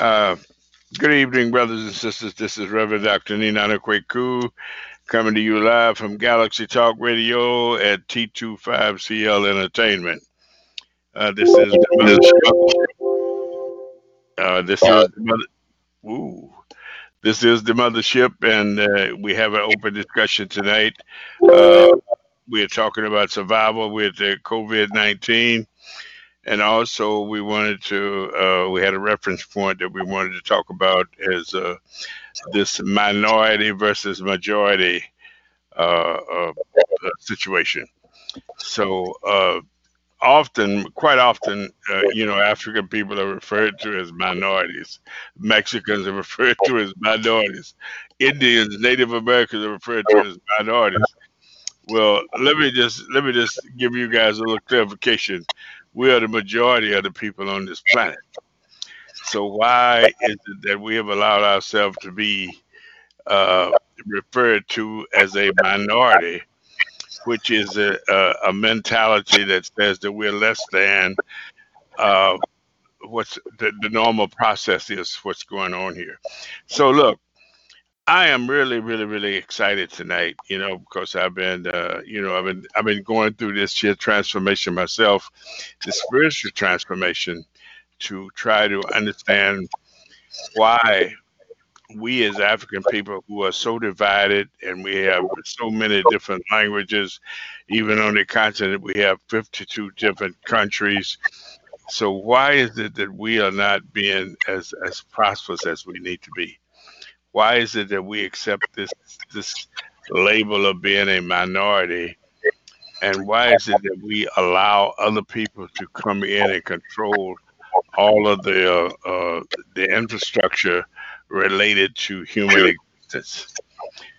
Uh, good evening, brothers and sisters. This is Reverend Dr. Ninana Kweku coming to you live from Galaxy Talk Radio at T25CL Entertainment. Uh, this is the mothership. Uh, this is the mother. Ooh. This is the mothership, and uh, we have an open discussion tonight. Uh, we are talking about survival with COVID 19 and also we wanted to uh, we had a reference point that we wanted to talk about as uh, this minority versus majority uh, situation. So uh, often quite often uh, you know african people are referred to as minorities. Mexicans are referred to as minorities. Indians native americans are referred to as minorities. Well let me just let me just give you guys a little clarification we are the majority of the people on this planet. So why is it that we have allowed ourselves to be uh, referred to as a minority, which is a, a, a, mentality that says that we're less than uh, what's the, the normal process is what's going on here. So look, I am really, really, really excited tonight. You know, because I've been, uh, you know, I've been, I've been going through this shit transformation myself, this spiritual transformation, to try to understand why we as African people who are so divided and we have so many different languages, even on the continent, we have 52 different countries. So why is it that we are not being as as prosperous as we need to be? Why is it that we accept this this label of being a minority? And why is it that we allow other people to come in and control all of the uh, uh, the infrastructure related to human existence?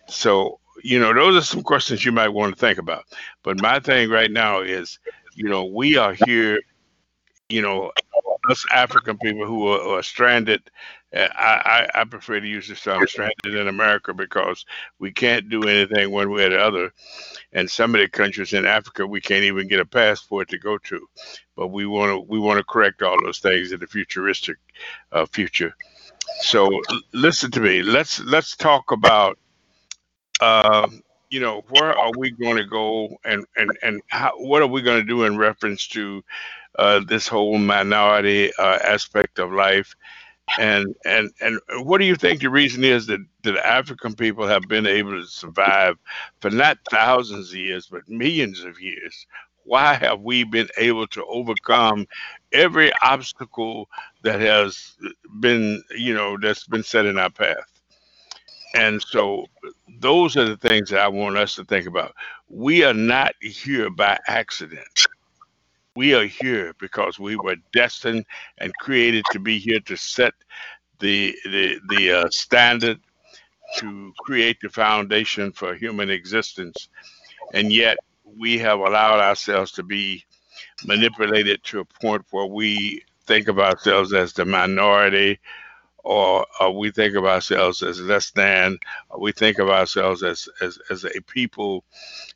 So you know those are some questions you might want to think about. But my thing right now is you know we are here you know us african people who are, are stranded I, I, prefer to use the term stranded in America because we can't do anything one way or the other. And some of the countries in Africa we can't even get a passport to go to. But we want to we want to correct all those things in the futuristic uh, future. So listen to me. Let's let's talk about uh, you know where are we going to go and and and how, what are we going to do in reference to uh, this whole minority uh, aspect of life and and and what do you think the reason is that that African people have been able to survive for not thousands of years but millions of years? Why have we been able to overcome every obstacle that has been, you know, that's been set in our path? And so those are the things that I want us to think about. We are not here by accident. We are here because we were destined and created to be here to set the the the uh, standard to create the foundation for human existence, and yet we have allowed ourselves to be manipulated to a point where we think of ourselves as the minority, or, we think of ourselves as less than, we think of ourselves as, as, as a people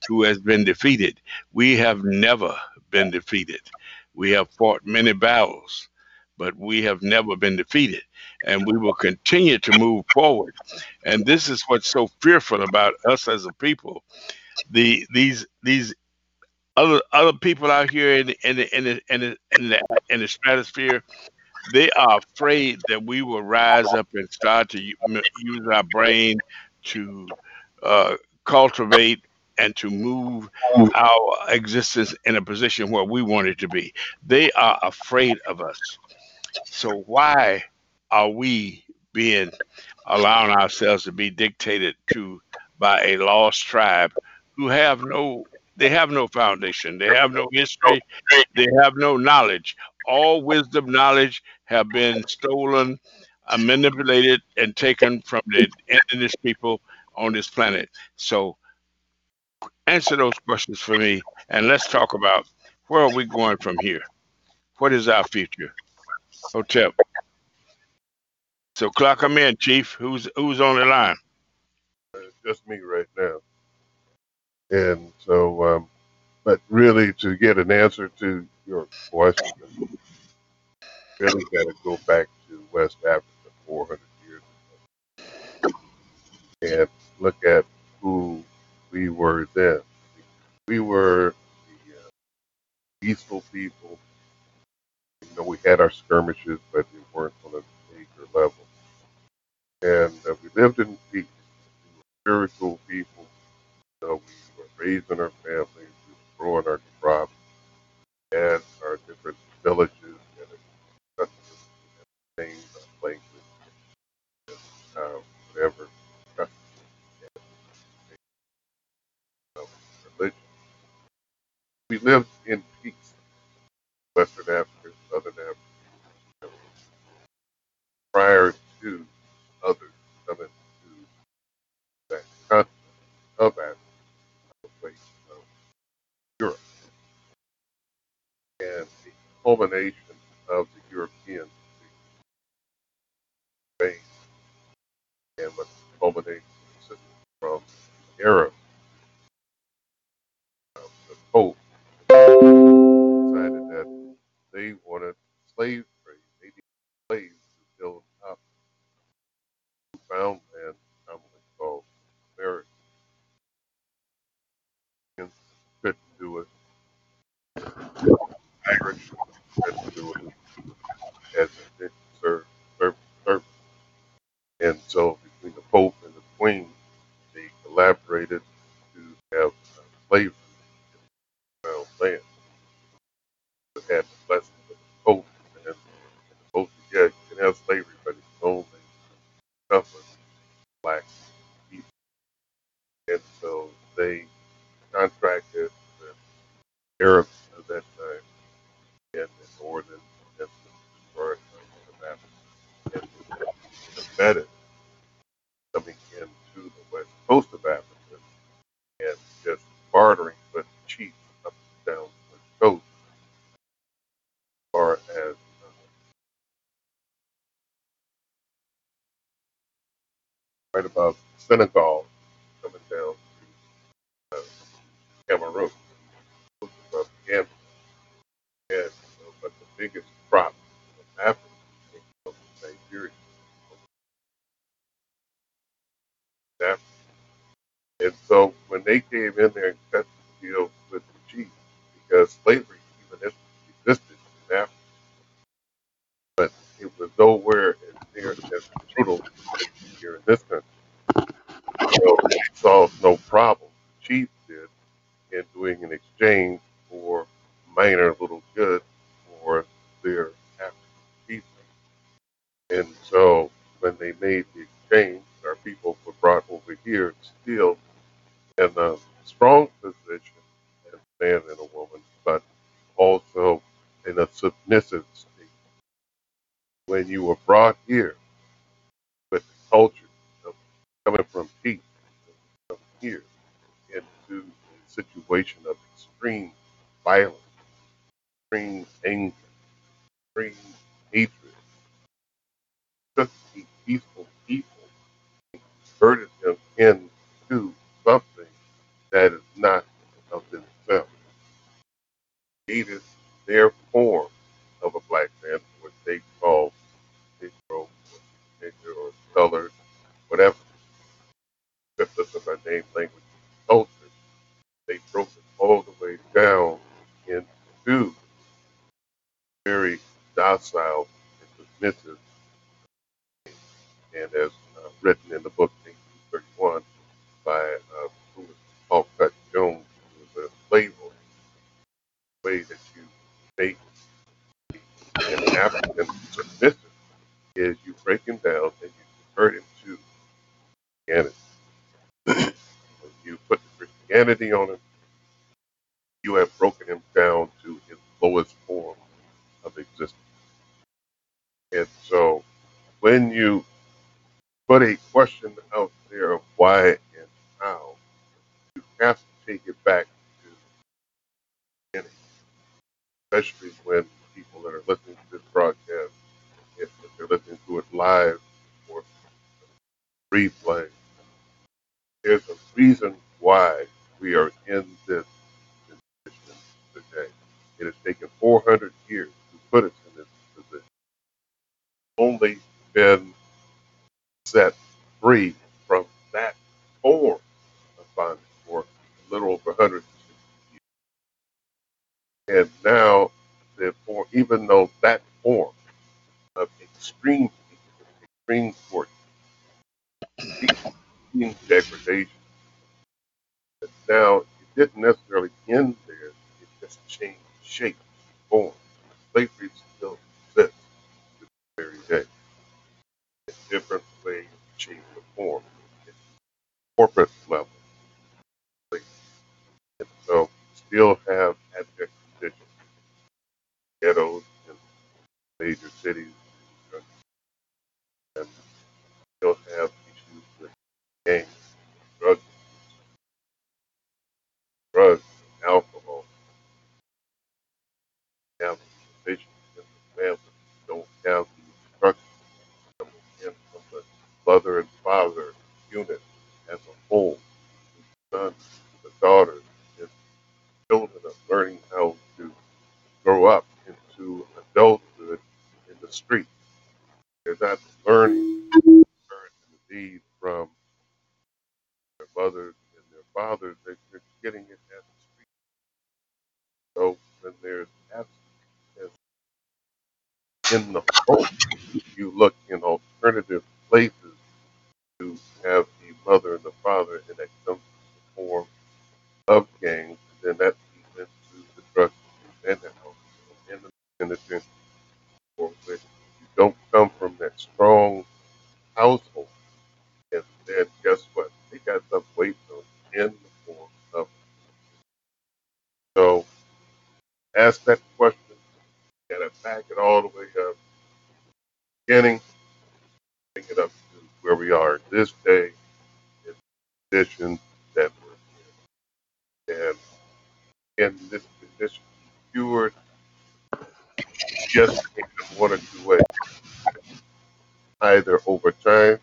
who has been defeated. We have never been defeated. We have fought many battles, but we have never been defeated. And we will continue to move forward. And this is what's so fearful about us as a people. The these these other other people out here in the, in the, in the, in the, in the, in the stratosphere, they are afraid that we will rise up and start to use our brain to uh, cultivate and to move our existence in a position where we want it to be. They are afraid of us. So why are we being allowing ourselves to be dictated to by a lost tribe who have no They have no foundation. They have no history. They have no knowledge. All wisdom, knowledge have been stolen, uh, manipulated, and taken from the indigenous people on this planet. So, answer those questions for me, and let's talk about where are we going from here. What is our future? Hotep. So clock them in, Chief. Who's who's on the line? It's just me right now. And so, um, but really, to get an answer to your question, really got to go back to West Africa 400 years ago and look at who we were then. We were the uh, peaceful people. You know, we had our skirmishes, but they weren't on a major level. And uh, we lived in peace. We were spiritual people. You know, we were raising our families, we were growing our crops, and our different villages and things, language, and, uh, whatever We lived in peace. Western Africa, Southern Africa, prior to others coming to that continent of Africa, the place of Europe, and the culmination of the European Spain, and what the culmination from Arab, the Pope decided that they wanted slave trade. They needed slaves to build up found land commonly called America. Couldn't do it. Irish couldn't do it as a did serve. And so between the Pope and the Queen, they collaborated to have slavery in found land. Had the blessing of the Pope and, the said, yeah, you can have slavery, but it's only covered black him down and you convert him to Christianity. when you put the Christianity on him, you have broken him down to his lowest form of existence. And so when you put a question out there of why and how, you have to take it back to the beginning, especially when people that are listening to this broadcast if, if they're listening to it live or replay, there's a reason why we are in this position today. It has taken 400 years to put us in this position. Only been set free from that form of bondage for a little over 160 years. And now, therefore, even though that form of extreme, extreme torture, extreme degradation, but now it didn't necessarily end there. It just changed shape, form. Slavery still exists to this very day in different ways, shape, the form. Corporate level. And so still have abject conditions, ghettos in major cities, still have issues with gangs, drug, drugs, alcohol, divisions in the family, don't have the structure coming in from the mother and father unit as a whole, the sons, the daughters, and children are learning how to grow up into adulthood in the street. They're not learning from their mothers and their fathers. They- They're getting it at the street. So when there's absence in the home, you look in alternative places to have the mother and the father, in the form of gangs, and then that leads into the drug and the alcohol and the penitentiary, for which you don't come from that strong household. And then guess what? They got some weight in the form of so ask that question, gotta back it all the way up, beginning, bring it up to where we are this day in the position that we're in. And in this position, cured just in one or two ways. Either over time,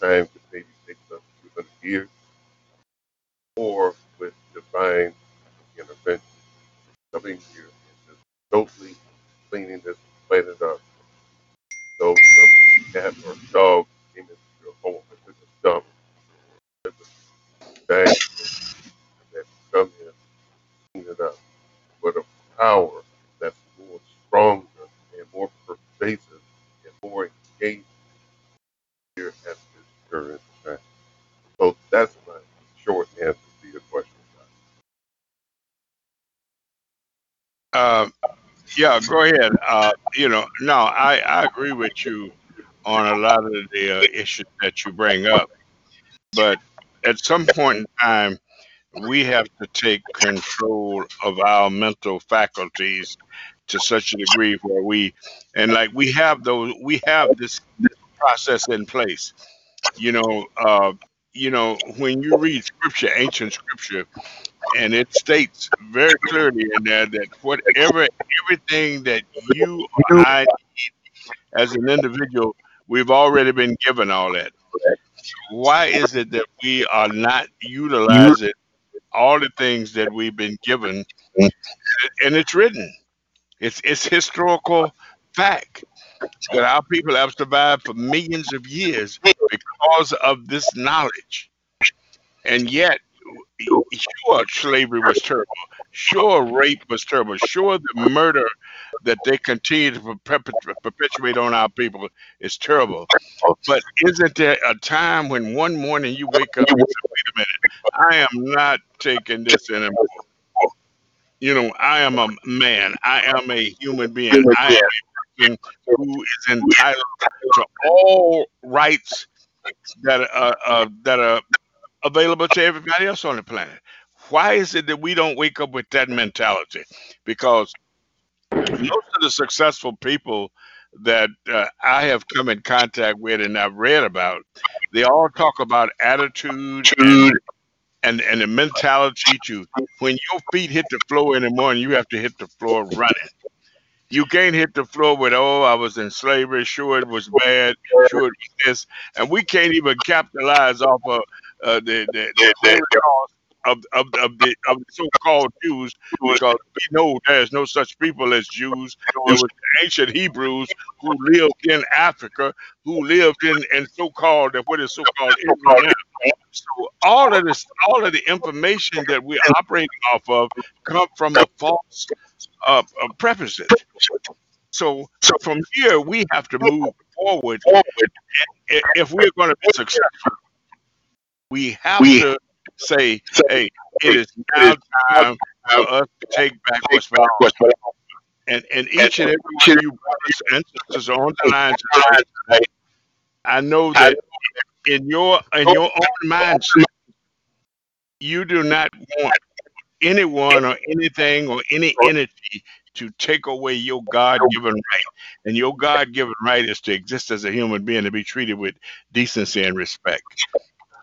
time could maybe take up to 200 years, or with divine intervention. Coming here and just totally cleaning this planet up. So some cat or dog came into your home and took a dump, bag that come in, clean it up with a power that's more stronger and more pervasive and more engaged here at So that's my short answer to your question. Uh, yeah, go ahead. Uh, you know, no, I, I agree with you on a lot of the uh, issues that you bring up. But at some point in time, we have to take control of our mental faculties to such a degree where we, and like we have those, we have this, this process in place. You know, uh, you know, when you read scripture, ancient scripture, and it states very clearly in there that whatever everything that you or I need as an individual, we've already been given all that. Why is it that we are not utilizing all the things that we've been given? And it's written. It's it's historical fact that our people have survived for millions of years because of this knowledge. And yet sure slavery was terrible. Sure rape was terrible. Sure the murder that they continue to perpet- perpetuate on our people is terrible. But isn't there a time when one morning you wake up and say wait a minute. I am not taking this anymore. You know i am a man. I am a human being. I am a person who is entitled to all rights that are uh, that are available to everybody else on the planet. Why is it that we don't wake up with that mentality? Because most of the successful people that uh, I have come in contact with and I've read about, they all talk about attitude and, and, and the mentality to when your feet hit the floor in the morning, you have to hit the floor running. You can't hit the floor with, oh, I was in slavery, sure it was bad, sure it was this. And we can't even capitalize off of uh, the, the, the, the of, of, of the of the so-called Jews because we know there's no such people as Jews. There was ancient Hebrews who lived in Africa, who lived in in so-called what is so-called Israel. So all of this, all of the information that we're operating off of, come from a false uh, uh, prefaces. So, so from here we have to move forward. If we're going to be successful, we have to say, hey, it is now time for us to take back what's belongs. And, and each and every one of you brothers and sisters on the line tonight, I know that in your in your own mindset, you do not want anyone or anything or any entity to take away your God given right. And your God given right is to exist as a human being, to be treated with decency and respect.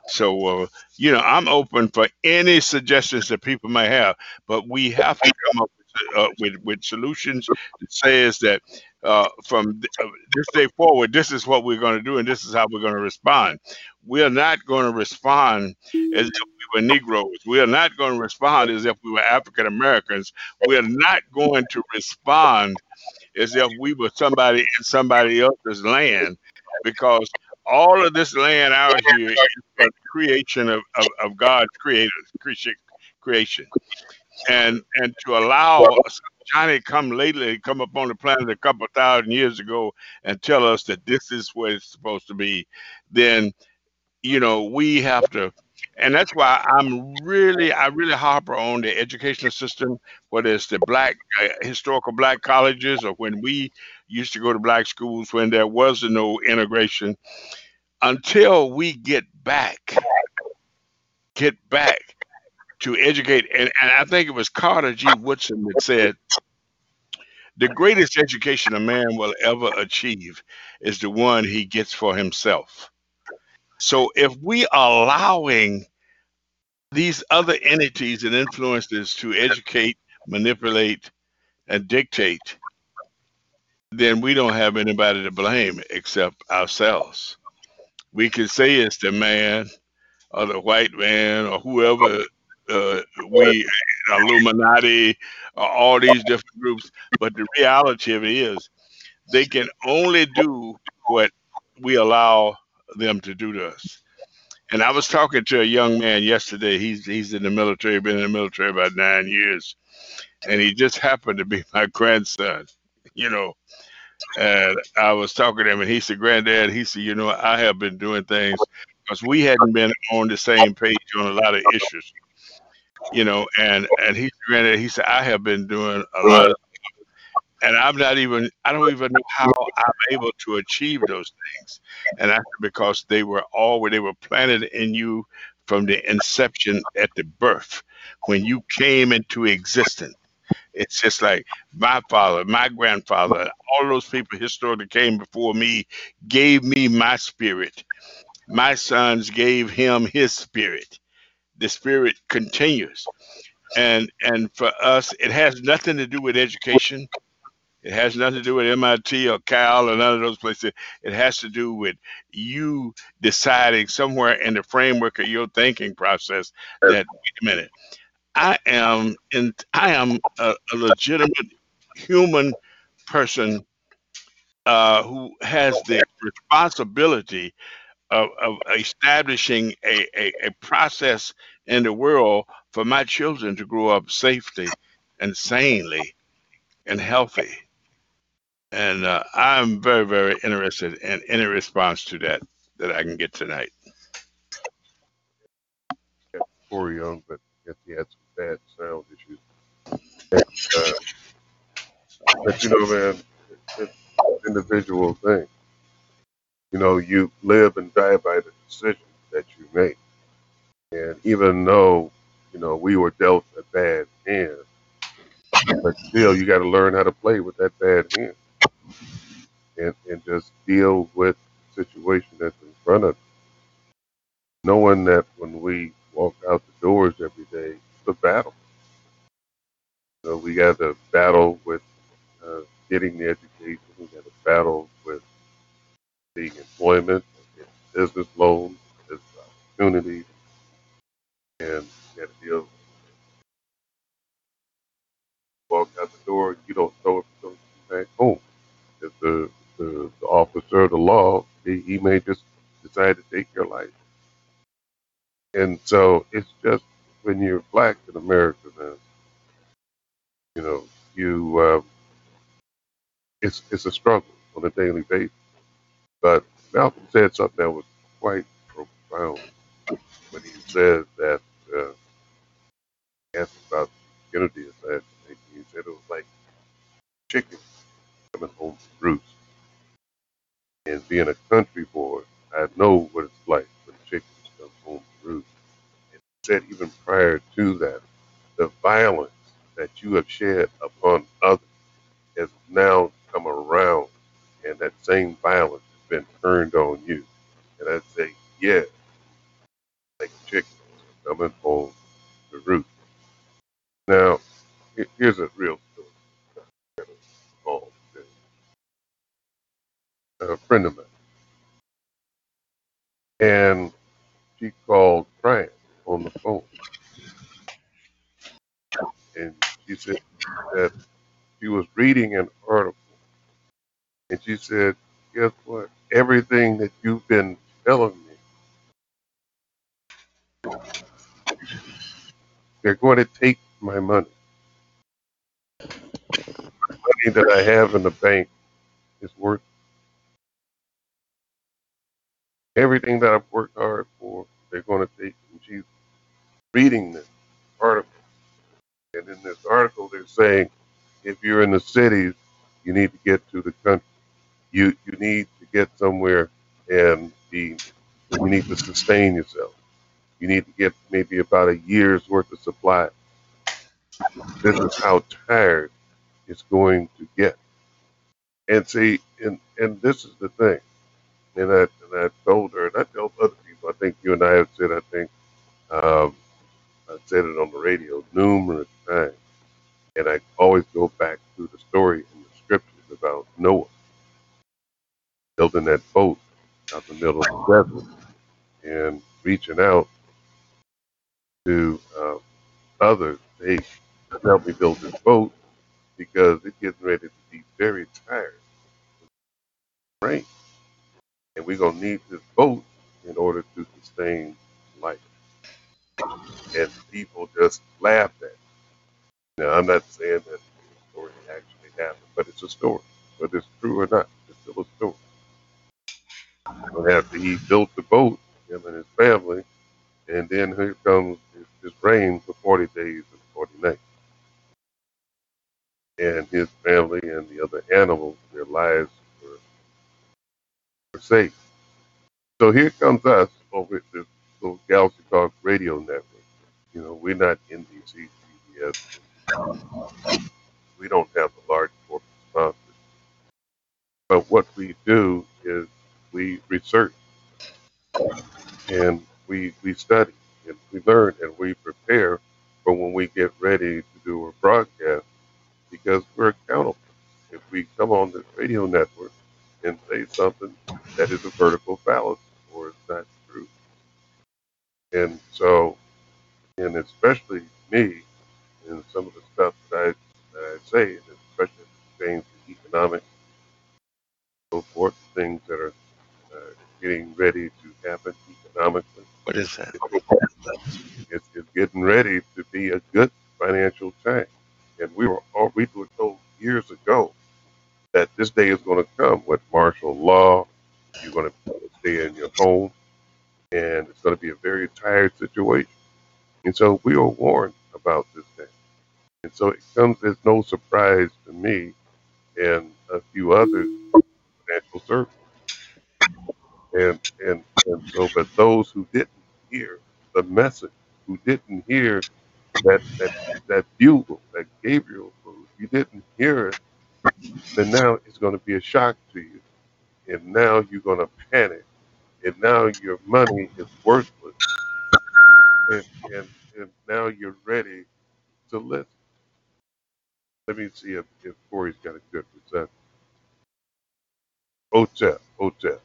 So, uh, you know, I'm open for any suggestions that people may have, but we have to come up with, uh, with, with solutions that says that uh, from uh, this day forward, this is what we're going to do, and this is how we're going to respond. We are not going to respond as if we were Negroes. We are not going to respond as if we were African Americans. We are not going to respond as if we were somebody in somebody else's land because all of this land out here is the creation of, of, of God's creator, creation. And and to allow Johnny come lately, come up on the planet a couple thousand years ago and tell us that this is what it's supposed to be, then you know we have to and that's why I'm really, I really harper on the educational system, whether it's the black uh, historical black colleges or when we used to go to black schools when there was no integration. Until we get back, get back to educate, and, and I think it was Carter G. Woodson that said, the greatest education a man will ever achieve is the one he gets for himself. So if we are allowing these other entities and influences to educate, manipulate, and dictate, then we don't have anybody to blame except ourselves. We can say it's the man or the white man or whoever uh, we Illuminati or all these different groups, but the reality of it is they can only do what we allow them to do to us. And I was talking to a young man yesterday. He's he's in the military, been in the military about nine years, and he just happened to be my grandson. You know, and I was talking to him, and he said, "Granddad," he said, "You know, I have been doing things because we hadn't been on the same page on a lot of issues." You know, and and he said, "Granddad," he said, "I have been doing a lot of and I'm not even I don't even know how I'm able to achieve those things. And that's because they were all they were planted in you from the inception at the birth when you came into existence. It's just like my father, my grandfather, all those people historically came before me gave me my spirit. My sons gave him his spirit. The spirit continues. And and for us, it has nothing to do with education. It has nothing to do with MIT or Cal or none of those places. It has to do with you deciding somewhere in the framework of your thinking process that wait a minute, I am in I am a, a legitimate human person uh, who has the responsibility of, of establishing a, a, a process in the world for my children to grow up safely and sanely and healthy. And uh, I'm very, very interested in any response to that that I can get tonight. Poor young, but I guess he had some bad sound issues. And, uh, but you know, man, it's an individual thing. You know, you live and die by the decisions that you make. And even though, you know, we were dealt a bad hand, but still, you got to learn how to play with that bad hand. and, and just deal with the situation that's in front of you. knowing that when we walk out the doors every day, it's a battle. So we got to battle with uh, getting the education. We got to battle with the employment, business loans, business opportunities, and you got to deal. Walk out the door, you don't know if you're going back home. If the, the, the officer of the law, he, he may just decide to take your life. And so it's just when you're black in America, man, you know, you uh, it's it's a struggle on a daily basis. But Malcolm said something that was quite profound when he said that uh, he asked about Kennedy assassination. He said it was like chicken coming home to roost. And being a country boy, I know what it's like when chickens come home to roost. And he said even prior to that, the violence that you have shed upon others has now come around, and that same violence been turned on you. And I'd say, yeah, like chickens coming home to roost. Now, here's a real story. A friend of mine, and she called crying on the phone, and she said that she was reading an article, and she said, guess what? Everything that you've been telling me, they're going to take my money. The money that I have in the bank is worth everything that I've worked hard for. They're going to take. And she's reading this article, and in this article, they're saying if you're in the cities, you need to get to the country. You you need to get somewhere and be. You need to sustain yourself. You need to get maybe about a year's worth of supply. This is how tired it's going to get. And see, and and this is the thing. And I and I told her, and I told other people. I think you and I have said. I think um, I said it on the radio numerous times. And I always go back to the story in the scriptures about Noah building that boat out in the middle of the desert and reaching out to uh, others. Hey, help me build this boat because it's getting ready to be very tired rain. And we're going to need this boat in order to sustain life. And people just laughed at it. Now, I'm not saying that the story actually happened, but it's a story. Whether it's true or not, it's still a story. After he built the boat, him and his family, and then here comes this, this rain for 40 days and 40 nights. And his family and the other animals, their lives were, were safe. So here comes us over at this little Galaxy Talk radio network. You know, we're not NBC, CBS. We don't have the large corporate sponsors. But what we do is we research and we we study and we learn and we prepare for when we get ready to do a broadcast because we're accountable. If we come on this radio network and say something that is a vertical fallacy or it's not true. And so, and especially me and some of the stuff that I, that I say, and especially things economic, so forth, things that are getting ready to happen economically. What is that? It's, it's getting ready to be a good financial time. And we were all, we were told years ago that this day is going to come with martial law. You're going to stay in your home, and it's going to be a very tired situation. And so we were warned about this day. And so it comes as no surprise to me and a few others financial circles. And, and and so, but those who didn't hear the message, who didn't hear that that that bugle that Gabriel blew, you didn't hear it, then now it's going to be a shock to you. And now you're going to panic. And now your money is worthless. And, and, and now you're ready to listen. Let me see if, if Corey's got a good reception. Hotep, Hotep.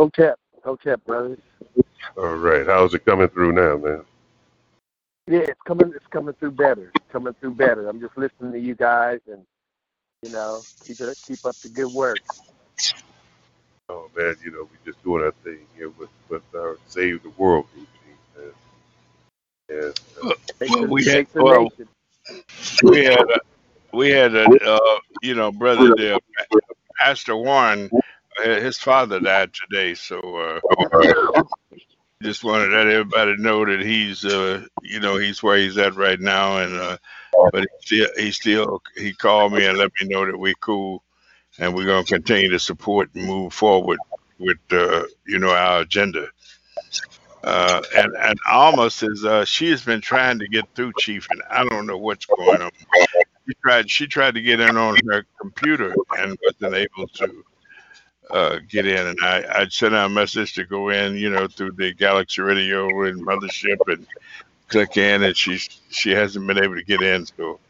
Hotep, Hotep, brothers. All right. How's it coming through now, man? Yeah, it's coming. It's coming through better. It's coming through better. I'm just listening to you guys, and you know, keep it, keep up the good work. Oh man, you know, we're just doing our thing here with with our Save the World routine, man. And uh, Takes we had well, we had a, we had a uh, you know brother there, Pastor Warren. His father died today, so uh, just wanted to let everybody know that he's uh, you know he's where he's at right now, and uh, but he still he still he called me and let me know that we're cool, and we're gonna continue to support and move forward with uh, you know our agenda. Uh, and and Alma says uh, she has been trying to get through, Chief, and I don't know what's going on. She tried she tried to get in on her computer and wasn't able to uh, get in. And I I sent out a message to go in, you know, through the Galaxy Radio and Mothership and click in, and she she hasn't been able to get in. So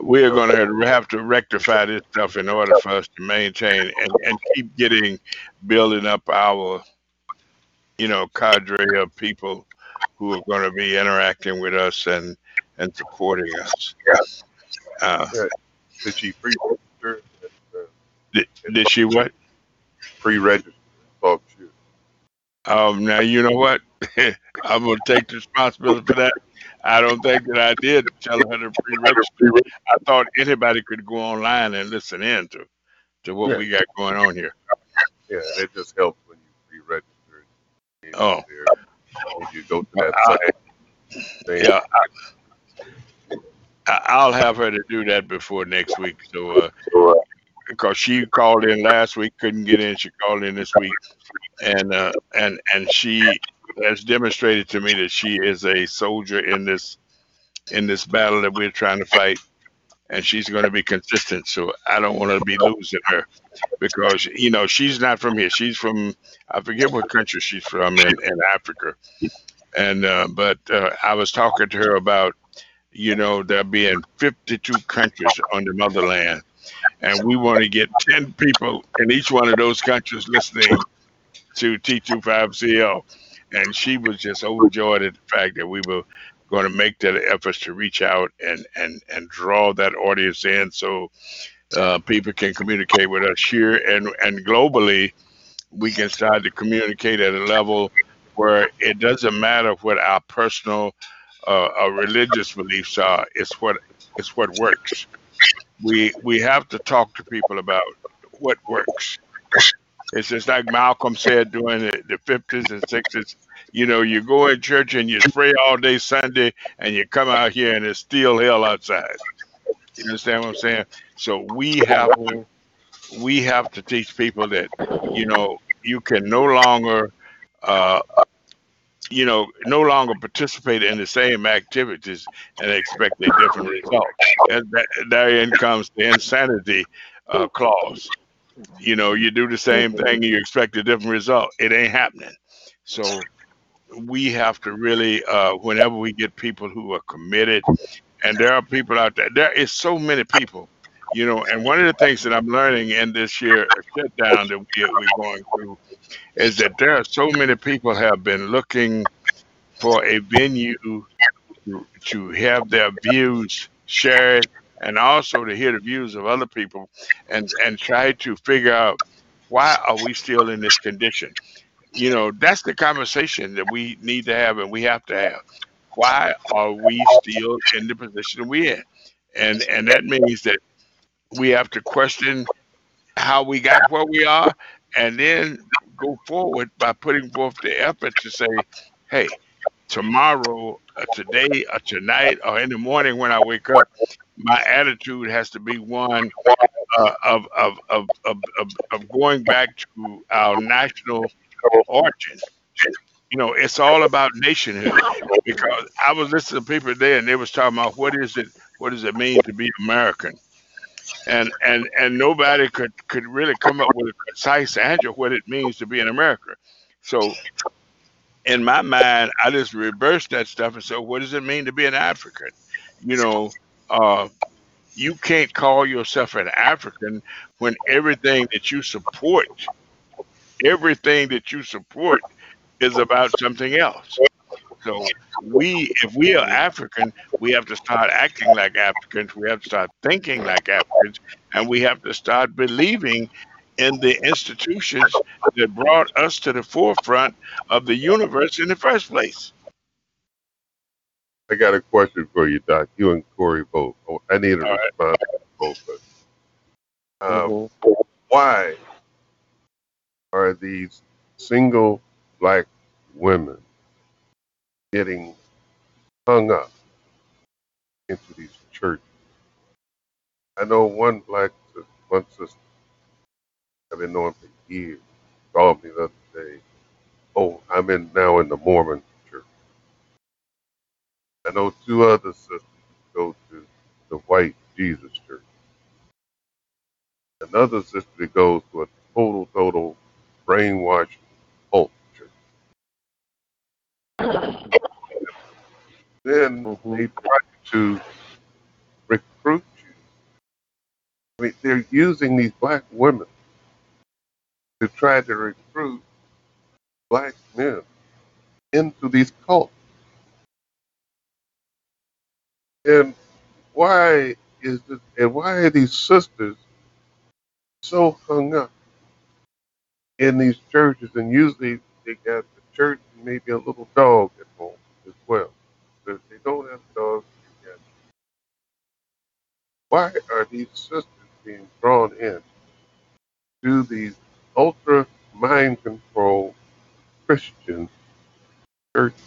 we are going to have to rectify this stuff in order for us to maintain and, and keep getting building up our you know cadre of people who are going to be interacting with us and and supporting us. Uh, did she? Uh, did, did she what? Pre-register? Talk shit. Um, now you know what? I'm gonna take the responsibility for that. I don't think that I did tell her to pre-register. I thought anybody could go online and listen in to to what Yeah. we got going on here. Yeah, it just helps when you pre-register. Oh. there, when you go to that I- site. they- Yeah, I, I'll have her to do that before next week. So, uh, because she called in last week, couldn't get in. She called in this week, and uh, and and she has demonstrated to me that she is a soldier in this in this battle that we're trying to fight, and she's going to be consistent. So I don't want to be losing her because you know she's not from here. She's from I forget what country she's from in, in Africa, and uh, but uh, I was talking to her about you know there being 52 countries on the motherland and we want to get 10 people in each one of those countries listening to T25CL. And she was just overjoyed at the fact that we were going to make that effort to reach out and, and, and draw that audience in so uh, people can communicate with us here and, and globally. We can start to communicate at a level where it doesn't matter what our personal uh, or religious beliefs are. It's what it's what works we we have to talk to people about what works. It's just like Malcolm said during the, the 50s and 60s. You know, you go in church and you pray all day Sunday, and you come out here and it's still hell outside. You understand what I'm saying? So we have to we have to teach people that you know you can no longer uh, you know no longer participate in the same activities and expect a different result. And that, therein comes the insanity uh, clause. You know, you do the same thing and you expect a different result. It ain't happening. So we have to really, uh, whenever we get people who are committed, and there are people out there, there is so many people, you know, and one of the things that I'm learning in this year shutdown that we, we're going through is that there are so many people have been looking for a venue to, have their views shared and also to hear the views of other people and and try to figure out why are we still in this condition. You know that's the conversation that we need to have and we have to have. Why are we still in the position we're in? And and that means that we have to question how we got where we are and then go forward by putting forth the effort to say hey tomorrow or today or tonight or in the morning when i wake up my attitude has to be one uh, of, of, of, of, of, of going back to our national origin. You know, it's all about nationhood because I was listening to people there and they was talking about what is it, what does it mean to be American? And and and nobody could could really come up with a concise answer what it means to be in America. So in my mind, I just reversed that stuff and said, what does it mean to be an African? You know, uh, you can't call yourself an African when everything that you support, everything that you support is about something else. So we, if we are African, we have to start acting like Africans. We have to start thinking like Africans, and we have to start believing in the institutions that brought us to the forefront of the universe in the first place. I got a question for you, Doc. You and Corey both. Oh, I need a All response right. to both of you. Um, mm-hmm. Why are these single black women getting hung up into these churches? I know one black one sister I've been knowing for years called me the other day. Oh, I'm in now in the Mormon church. I know two other sisters go to the White Jesus Church. Another sister that goes to a total, total brainwashed cult church. then mm-hmm. they try to recruit you. I mean, they're using these black women to try to recruit black men into these cults. And why is this, and why are these sisters so hung up in these churches? And usually they got the church and maybe a little dog at home as well. But if they don't have dogs, they why are these sisters being drawn in to these ultra mind control Christian churches?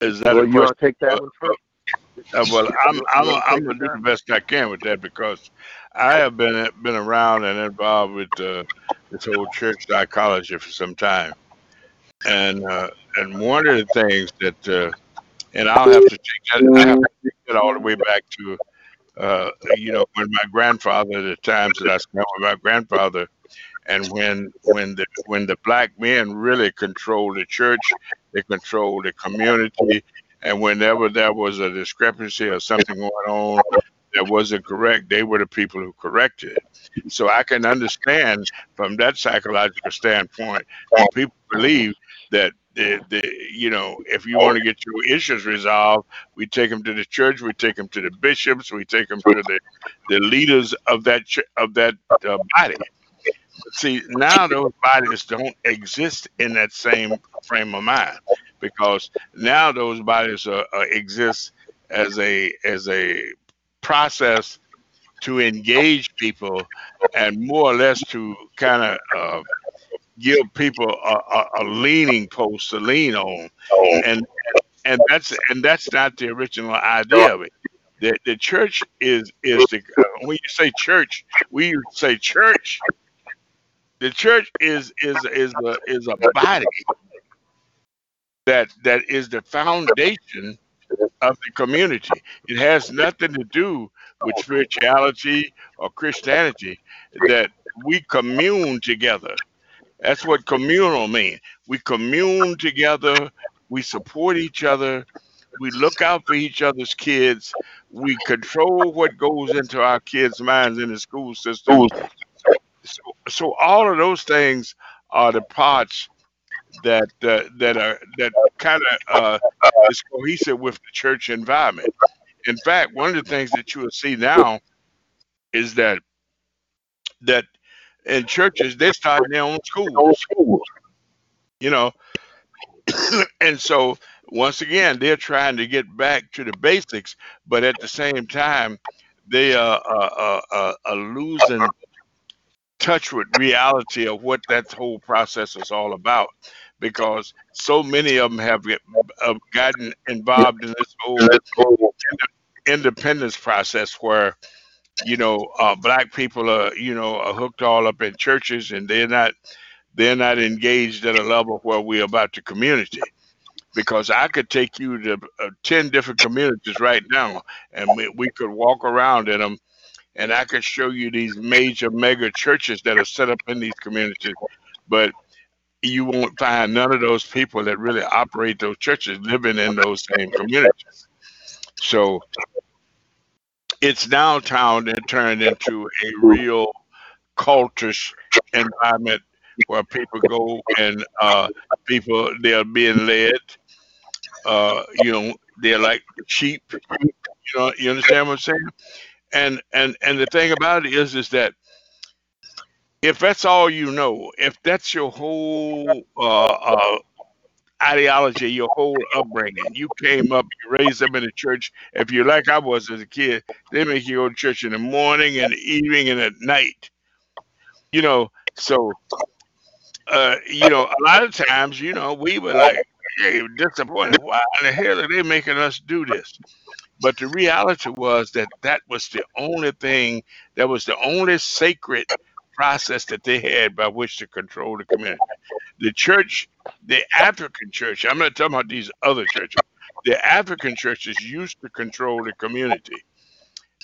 Is that well, you want to take that one first? Uh, well, I'm I'm I'm gonna do the best I can with that because I have been been around and involved with uh, this whole church psychology for some time, and uh, and one of the things that uh, and I'll have to take that I have to take that all the way back to uh, you know when my grandfather the times that I spent with my grandfather and when when the when the black men really controlled the church, they controlled the community, and whenever there was a discrepancy or something going on that wasn't correct, they were the people who corrected it. So I can understand from that psychological standpoint, people believe that the, the you know if you want to get your issues resolved, we take them to the church, we take them to the bishops, we take them to the the leaders of that ch- of that uh, body. See now those bodies don't exist in that same frame of mind because now those bodies are, uh, exist as a as a process to engage people and more or less to kind of uh, give people a, a, a, leaning post to lean on oh. and and that's and that's not the original idea of it the, the church is is the when you say church we say church the church is is is a is a body that that is the foundation of the community. It has nothing to do with spirituality or Christianity. That we commune together. That's what communal means. We commune together. We support each other. We look out for each other's kids. We control what goes into our kids' minds in the school system so, so all of those things are the parts that uh, that are that kind of uh, is cohesive with the church environment. In fact, one of the things that you will see now is that that in churches they're starting their own schools. You know, and so once again they're trying to get back to the basics, but at the same time they are, are, losing touch with reality of what that whole process is all about because so many of them have, have gotten involved in this whole independence process where you know uh, black people are you know are hooked all up in churches and they're not they're not engaged at a level where we're about the community because I could take you to uh, 10 different communities right now and we, we could walk around in them and I could show you these major mega churches that are set up in these communities. But you won't find none of those people that really operate those churches living in those same communities. So it's now town and turned into a real cultish environment where people go and uh, people they're being led. Uh, you know, they're like sheep. You know, you understand what I'm saying? And and and the thing about it is, is that if that's all you know, if that's your whole uh, uh, ideology, your whole upbringing, you came up, you raised up in the church. If you're like I was as a kid, they make you go to church in the morning and the evening and at night. You know, so uh, you know, a lot of times, you know, we were like, hey, disappointed. Why in the hell are they making us do this? But the reality was that that was the only thing, that was the only sacred process that they had by which to control the community. The church, the African church, I'm not talking about these other churches, the African churches used to control the community.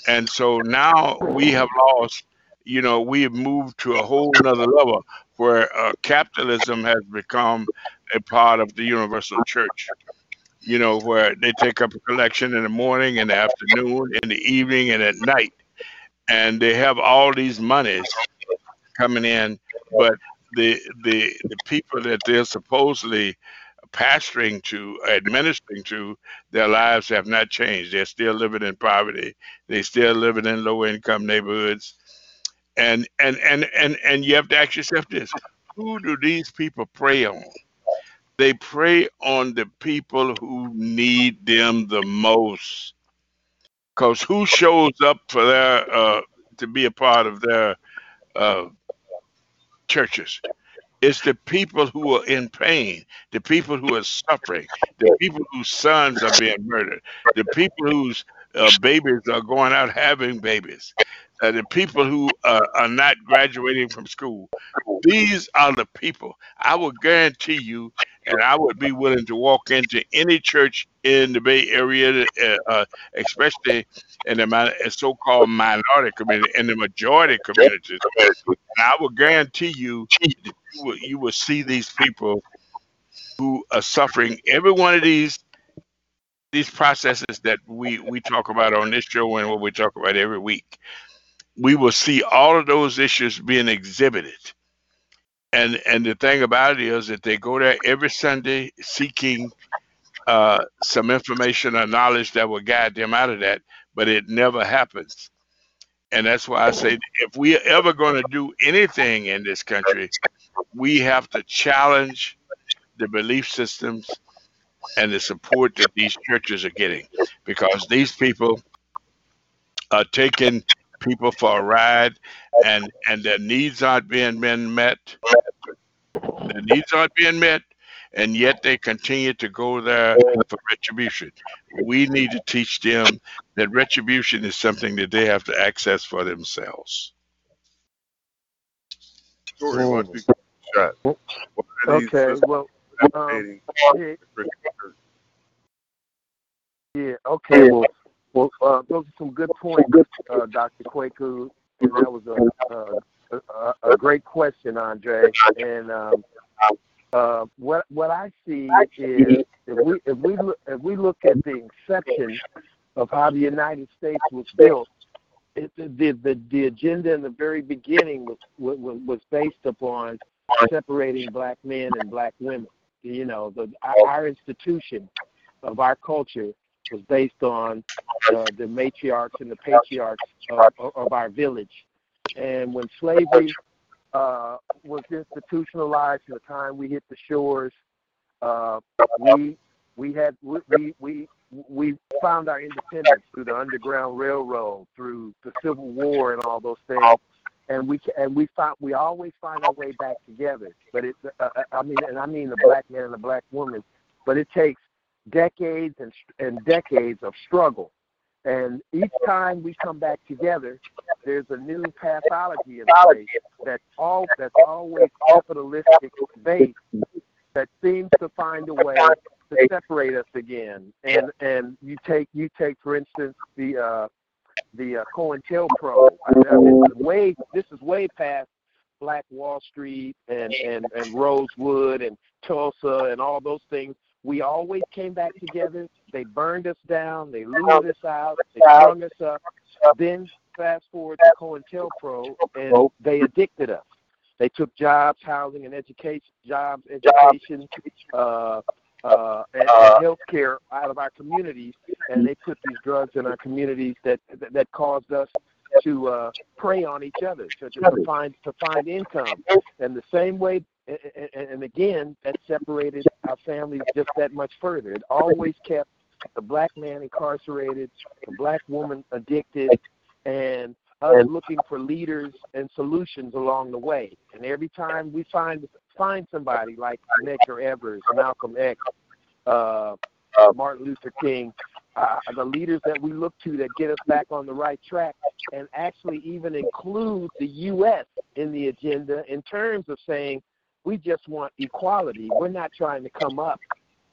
And so now we have lost, you know, we have moved to a whole nother level where uh, capitalism has become a part of the universal church you know, where they take up a collection in the morning, in the afternoon, in the evening, and at night. And they have all these monies coming in, but the the the people that they're supposedly pastoring to, administering to, their lives have not changed. They're still living in poverty. They're still living in low income neighborhoods. And and and and and you have to ask yourself this: Who do these people prey on? they prey on the people who need them the most. Because who shows up for their uh, to be a part of their uh, churches? It's the people who are in pain, the people who are suffering, the people whose sons are being murdered, the people whose uh, babies are going out having babies, uh, the people who uh, are not graduating from school. These are the people. I will guarantee you and I would be willing to walk into any church in the Bay Area, uh, uh especially in the so-called minority community, in the majority communities. And I will guarantee you, you will, you will see these people who are suffering. Every one of these these processes that we we talk about on this show and what we talk about every week, we will see all of those issues being exhibited and and the thing about it is that they go there every Sunday seeking uh, some information or knowledge that will guide them out of that, but it never happens. And that's why I say if we are ever going to do anything in this country, we have to challenge the belief systems and the support that these churches are getting because these people are taking people for a ride and and their needs aren't being, being met. Their needs aren't being met and yet they continue to go there for retribution. We need to teach them that retribution is something that they have to access for themselves. Okay well um, yeah, yeah okay well well, uh, those are some good points, uh, Dr. Kweku, and that was a, a, a, great question, Andre. And um, uh, what what I see is if we if we look, if we look at the inception of how the United States was built, it, the, the the agenda in the very beginning was was, was based upon separating black men and black women. You know, the our institution of our culture was based on uh, the matriarchs and the patriarchs of, of, our village. And when slavery uh, was institutionalized in the time we hit the shores, uh, we we had we, we we found our independence through the Underground Railroad, through the Civil War, and all those things. And we and we found we always find our way back together. But it, uh, I mean, and I mean the black man and the black woman. But it takes decades and, and decades of struggle. And each time we come back together, there's a new pathology in place that's all that's always capitalistic based that seems to find a way to separate us again. And and you take you take for instance the uh, the uh, COINTELPRO. I mean, this is way this is way past Black Wall Street and and and Rosewood and Tulsa and all those things. We always came back together. They burned us down. They looted us out. They strung us up. Then fast forward to COINTELPRO, and they addicted us. They took jobs, housing, and education, jobs, education, uh, uh, and, and health care out of our communities, and they put these drugs in our communities that that, that caused us to uh, prey on each other, to, to find to find income, and the same way, and, and again, that separated our families just that much further. It always kept the black man incarcerated, the black woman addicted, and us looking for leaders and solutions along the way. And every time we find find somebody like Medgar Evers, Malcolm X, uh, Martin Luther King, uh, the leaders that we look to that get us back on the right track, and actually even include the U.S. in the agenda in terms of saying we just want equality. We're not trying to come up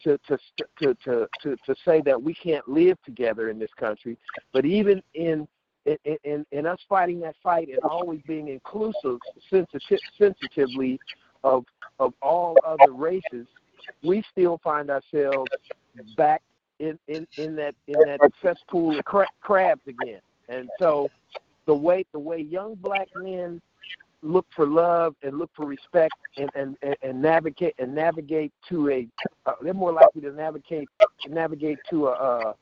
to to to to to, to say that we can't live together in this country, but even in in, in, in us fighting that fight and always being inclusive sensitive, sensitively of of all other races, we still find ourselves back in, in, in that in that cesspool of cra- crabs again. And so the way the way young black men look for love and look for respect and and, and navigate and navigate to a uh, they're more likely to navigate to navigate to a uh,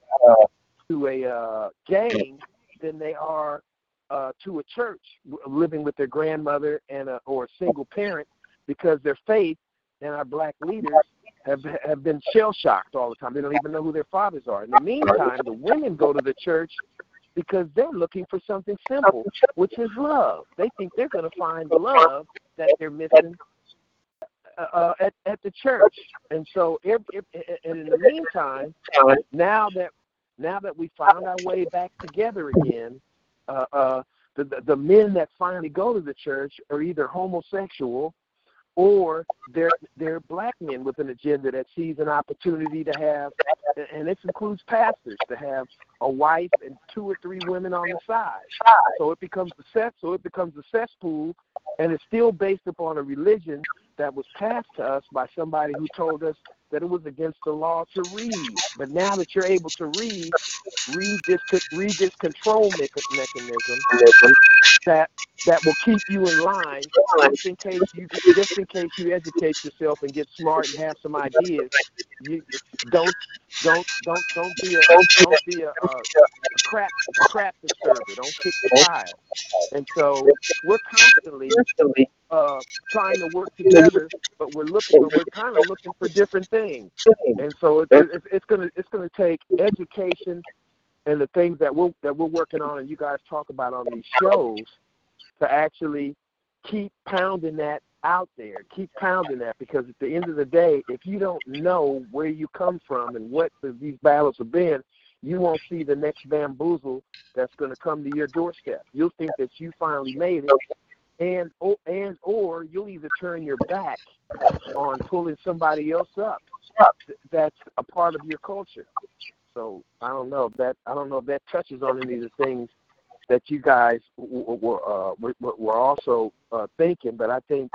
to a uh, gang than they are uh, to a church living with their grandmother and a, or a single parent because their faith and our black leaders have have been shell shocked all the time. They don't even know who their fathers are. In the meantime, the women go to the church because they're looking for something simple, which is love. They think they're going to find the love that they're missing uh, uh, at at the church. And so, if, if, and in the meantime, now that now that we found our way back together again, uh, uh, the, the the men that finally go to the church are either homosexual or they're they're black men with an agenda that sees an opportunity to have, and this includes pastors to have a wife and two or three women on the side. So it becomes a cess, so it becomes a cesspool, and it's still based upon a religion that was passed to us by somebody who told us that it was against the law to read. But now that you're able to read, read this read this control mechanism that that will keep you in line just in case you just in case you educate yourself and get smart and have some ideas. You don't don't don't don't be a don't be a, a, crap crap disturber. Don't kick the tile. And so we're constantly uh, trying to work together, but we're looking, but we're kind of looking for different things. And so it's, it's, gonna it's gonna take education and the things that we're that we're working on, and you guys talk about on these shows, to actually keep pounding that out there, keep pounding that, because at the end of the day, if you don't know where you come from and what the, these battles have been, you won't see the next bamboozle that's going to come to your doorstep. You'll think that you finally made it, and or, and or you'll either turn your back on pulling somebody else up that's a part of your culture. So I don't know if that I don't know if that touches on any of the things that you guys were uh, were also uh, thinking, but I think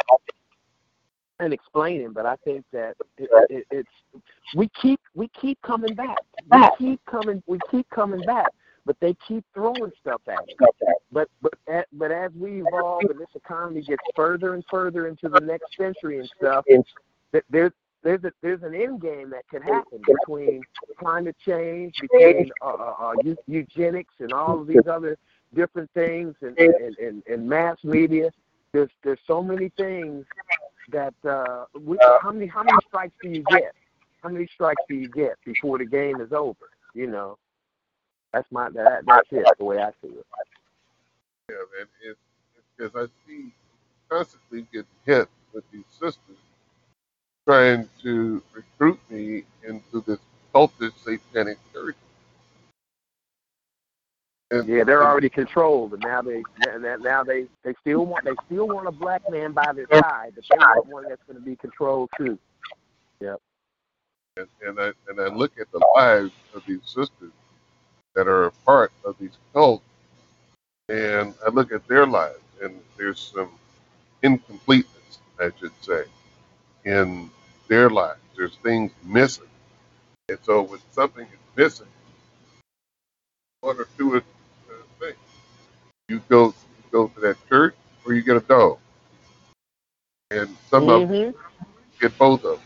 and explaining. But I think that it, it, it's we keep we keep coming back. We keep coming. We keep coming back but they keep throwing stuff at us. But but but as we evolve and this economy gets further and further into the next century and stuff, there's there's a, there's an end game that can happen between climate change, between uh, uh, uh eugenics, and all of these other different things, and, and, and, and mass media. There's there's so many things that uh, we, how many how many strikes do you get? How many strikes do you get before the game is over? You know, that's my that, that's it. The way I see it. Yeah, man. It's because I see constantly getting hit with these sisters trying to recruit me into this cultist satanic church. And, yeah, they're already controlled, and now they now they they still want they still want a black man by their side, but they want one that's going to be controlled too. Yep. And, and I and I look at the lives of these sisters that are a part of these cults, and I look at their lives, and there's some incompleteness, I should say, in their lives. There's things missing, and so when something is missing, one or two of things. You go you go to that church, or you get a dog, and some of them get both of them.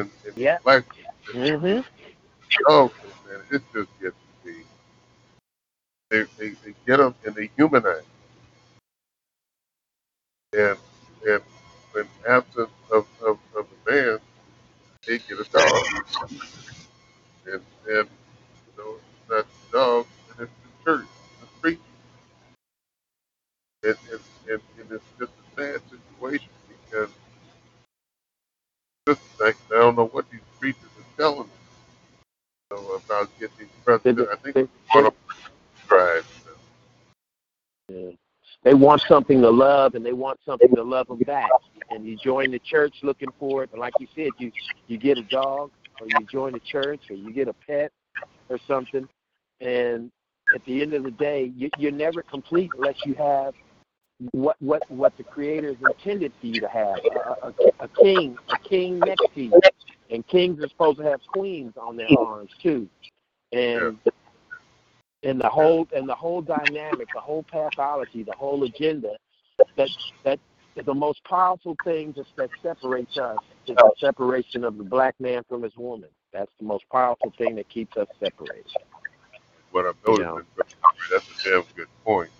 And, and Yeah. black Mhm. Dogs, man, it just gets to be. They, they, they get them and they humanize. And and when absent of, of, of a man, they get a dog. And and you know, the dog, and it's the church, the preacher. And, and, and, and it's just a sad situation because just like I don't know what these preachers are telling us know, about getting president. I think They- one of drive. Yeah. They want something to love, and they want something to love them back. And you join the church looking for it, and like you said, you you get a dog, or you join the church, or you get a pet, or something. And at the end of the day, you, you're never complete unless you have what what what the Creator's intended for you to have a, a, a king, a king next to you. And kings are supposed to have queens on their arms too. And and the whole and the whole dynamic, the whole pathology, the whole agenda that that is the most powerful thing that, that separates us is the separation of the black man from his woman. That's the most powerful thing that keeps us separated. What I've noticed, that's a damn good point.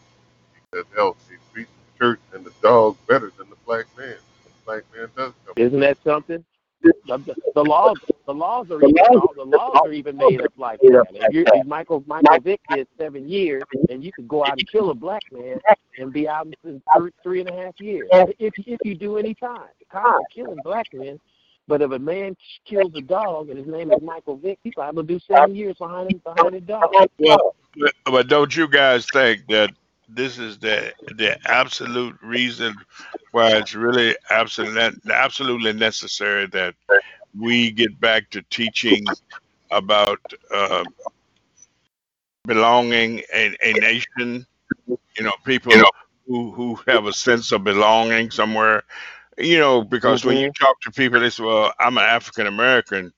Because hell, they treat the church and the dog better than the black man. The black man does come. Isn't that something? The, the, the laws, the laws are even the laws are even made up like that. If, you're, if Michael Michael Vick did seven years, and you could go out and kill a black man and be out in three, three and a half years if if you do any time. Time for killing black men. But if a man kills a dog and his name is Michael Vick, he's liable to do seven years behind him behind a dog. Well, but, but don't you guys think that this is the the absolute reason why it's really absolutely absolutely necessary that we get back to teaching about uh, belonging a, a nation. You know, people who who have a sense of belonging somewhere. You know, because when you talk to people, they say, "Well, I'm an African American."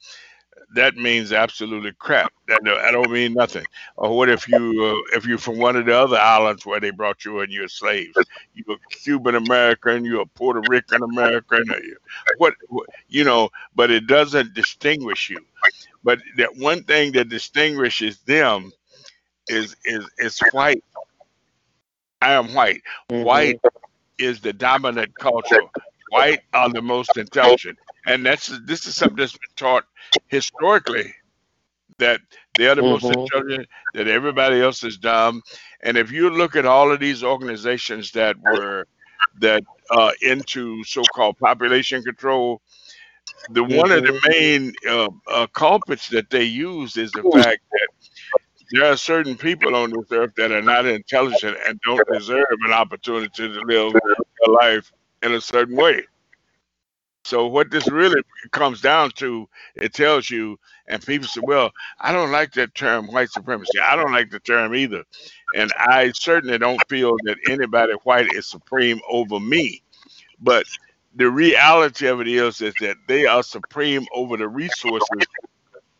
That means absolutely crap. That don't- don't mean nothing. Or what if you uh, if you're from one of the other islands where they brought you and you're slaves? You're a Cuban American, you're a Puerto Rican American, what, what you know? But it doesn't distinguish you. But that one thing that distinguishes them is is is white. I am white. White is the dominant culture. White are the most intelligent, and that's this is something that's been taught historically that they're the most Mhm. intelligent, that everybody else is dumb. And if you look at all of these organizations that were that uh, into so-called population control, the one of the main uh, uh, culprits that they use is the fact that there are certain people on this earth that are not intelligent and don't deserve an opportunity to live their life in a certain way. So what this really comes down to, it tells you, and people say, "Well, I don't like that term, white supremacy. I don't like the term either, and I certainly don't feel that anybody white is supreme over me." But the reality of it is, is that they are supreme over the resources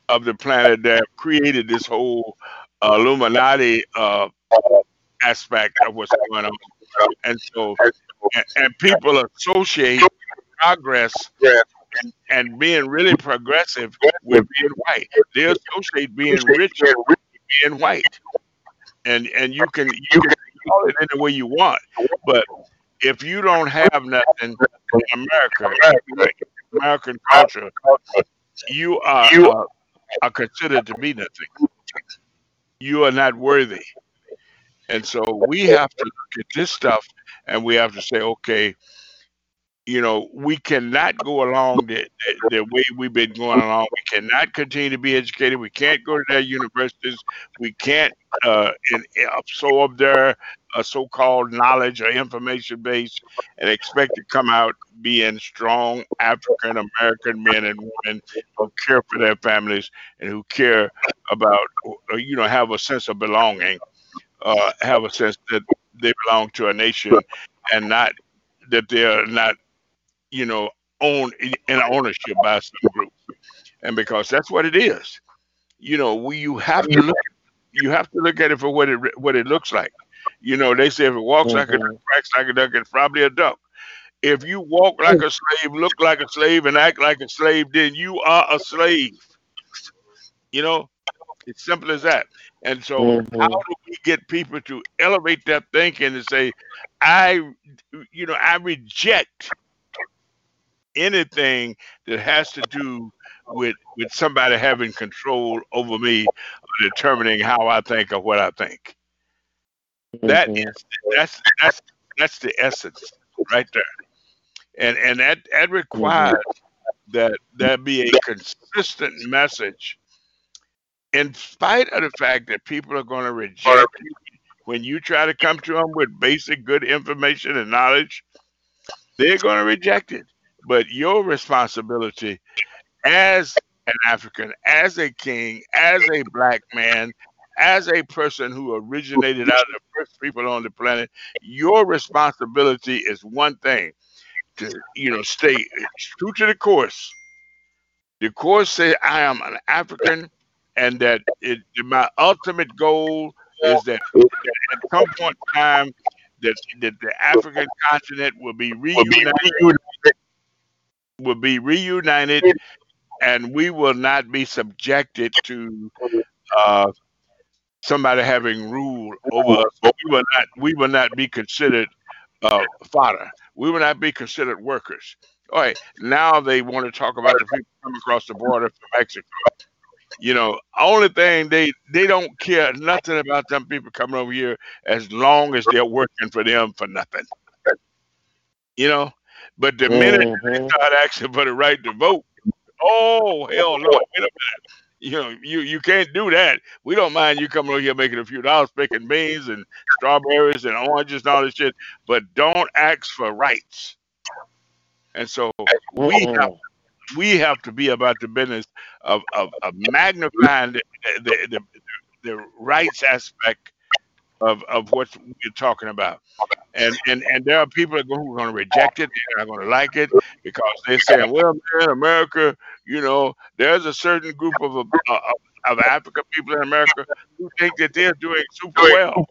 of the planet that created this whole uh, Illuminati uh, aspect of what's going on. And so, and, and people associate progress and, and being really progressive with being white. They associate being rich with being white. And and you can you can call it any way you want, but if you don't have nothing in America, American culture, you are uh, are considered to be nothing. You are not worthy. And so we have to look at this stuff and we have to say, okay, you know, we cannot go along the, the, the, way we've been going along. We cannot continue to be educated. We can't go to their universities. We can't uh, in, absorb their uh, so-called knowledge or information base and expect to come out being strong African American men and women who care for their families and who care about, uh, you know, have a sense of belonging, uh, have a sense that they belong to a nation and not that they're not you know, own in ownership by some group, and because that's what it is. You know, we you have to look you have to look at it for what it what it looks like. You know, they say if it walks mm-hmm. like a duck, mm-hmm. like a duck, it's probably a duck. If you walk like a slave, look like a slave, and act like a slave, then you are a slave. You know, it's simple as that. And so, mm-hmm. how do we get people to elevate that thinking and say, I, you know, I reject anything that has to do with with somebody having control over me or determining how I think or what I think. That mm-hmm. is that's that's that's the essence right there. And and that that requires mm-hmm. that there be a consistent message in spite of the fact that people are going to reject you when you try to come to them with basic good information and knowledge, they're going to reject it. But your responsibility as an African, as a king, as a black man, as a person who originated out of the first people on the planet, your responsibility is one thing to, you know, stay true to the course. The course says I am an African and that it, my ultimate goal is that, that at some point in time that, that the African continent will be reunited will be reunited and we will not be subjected to uh, somebody having rule over us. We will not we will not be considered uh, fodder. We will not be considered workers. All right, now they want to talk about the people coming across the border from Mexico. You know, only thing they they don't care nothing about them people coming over here as long as they're working for them for nothing. You know, but the minute mm-hmm. they start asking for the right to vote, oh hell no! Wait a minute. You know, you you can't do that. We don't mind you coming over here making a few dollars, picking beans and strawberries and oranges and all this shit, but don't ask for rights. And so we have we have to be about the business of of, of magnifying the the, the the rights aspect of, of what we're talking about. And, and and there are people who are going to reject it. They're not going to like it because they're saying, well, man, America, you know, there's a certain group of, of, of African people in America who think that they're doing super well.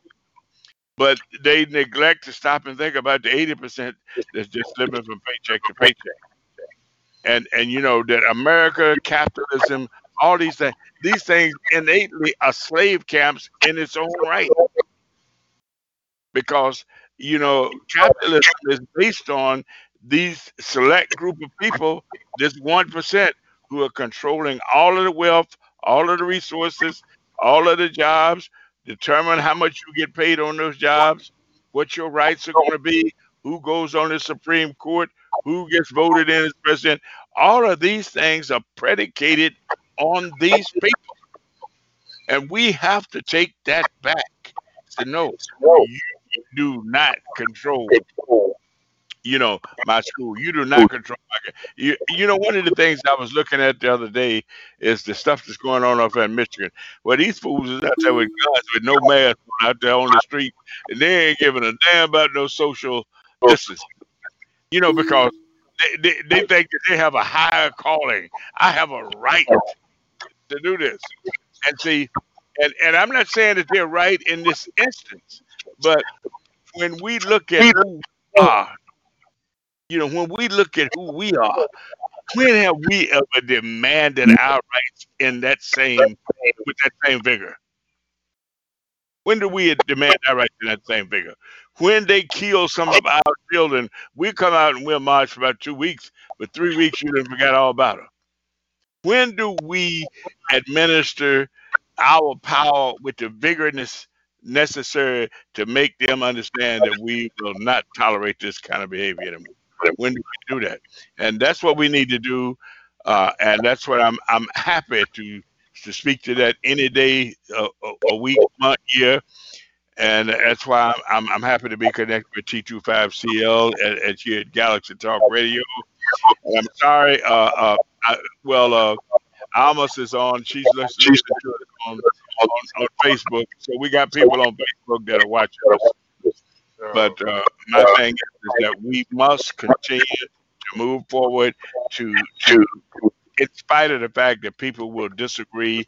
But they neglect to stop and think about the 80% that's just living from paycheck to paycheck. And, and you know, that America, capitalism, all these things, these things innately are slave camps in its own right because you know capitalism is based on these select group of people, this one percent who are controlling all of the wealth, all of the resources, all of the jobs, determine how much you get paid on those jobs, what your rights are going to be, who goes on the Supreme Court, who gets voted in as president. All of these things are predicated on these people. And we have to take that back. To know you do not control you know my school. You do not control my you, you know one of the things i was looking at the other day is the stuff that's going on up in michigan. Where these fools is out there with guns with no mask out there on the street and they ain't giving a damn about no social distance. You know because they, they, they think that they have a higher calling. I have a right to do this. And see and, and i'm not saying that they're right in this instance but when we look at who we are, you know, when we look at who we are, when have we ever demanded mm. our rights in that same with that same vigor? When do we demand our rights in that same vigor? When they kill some of our children, we come out and we'll march for about two weeks, but three weeks you done forgot all about them. When do we administer our power with the vigorousness necessary to make them understand that we will not tolerate this kind of behavior anymore. When do we do that? And that's what we need to do. Uh, and that's what I'm I'm happy to to speak to that any day, uh, a week, month, year. And that's why I'm, I'm, happy to be connected with T25CL at, at here at Galaxy Talk Radio. And I'm sorry, uh, uh, I, well, uh, Almas is on. She's listening on, on Facebook. So we got people on Facebook that are watching us. But uh, my thing is that we must continue to move forward to to in spite of the fact that people will disagree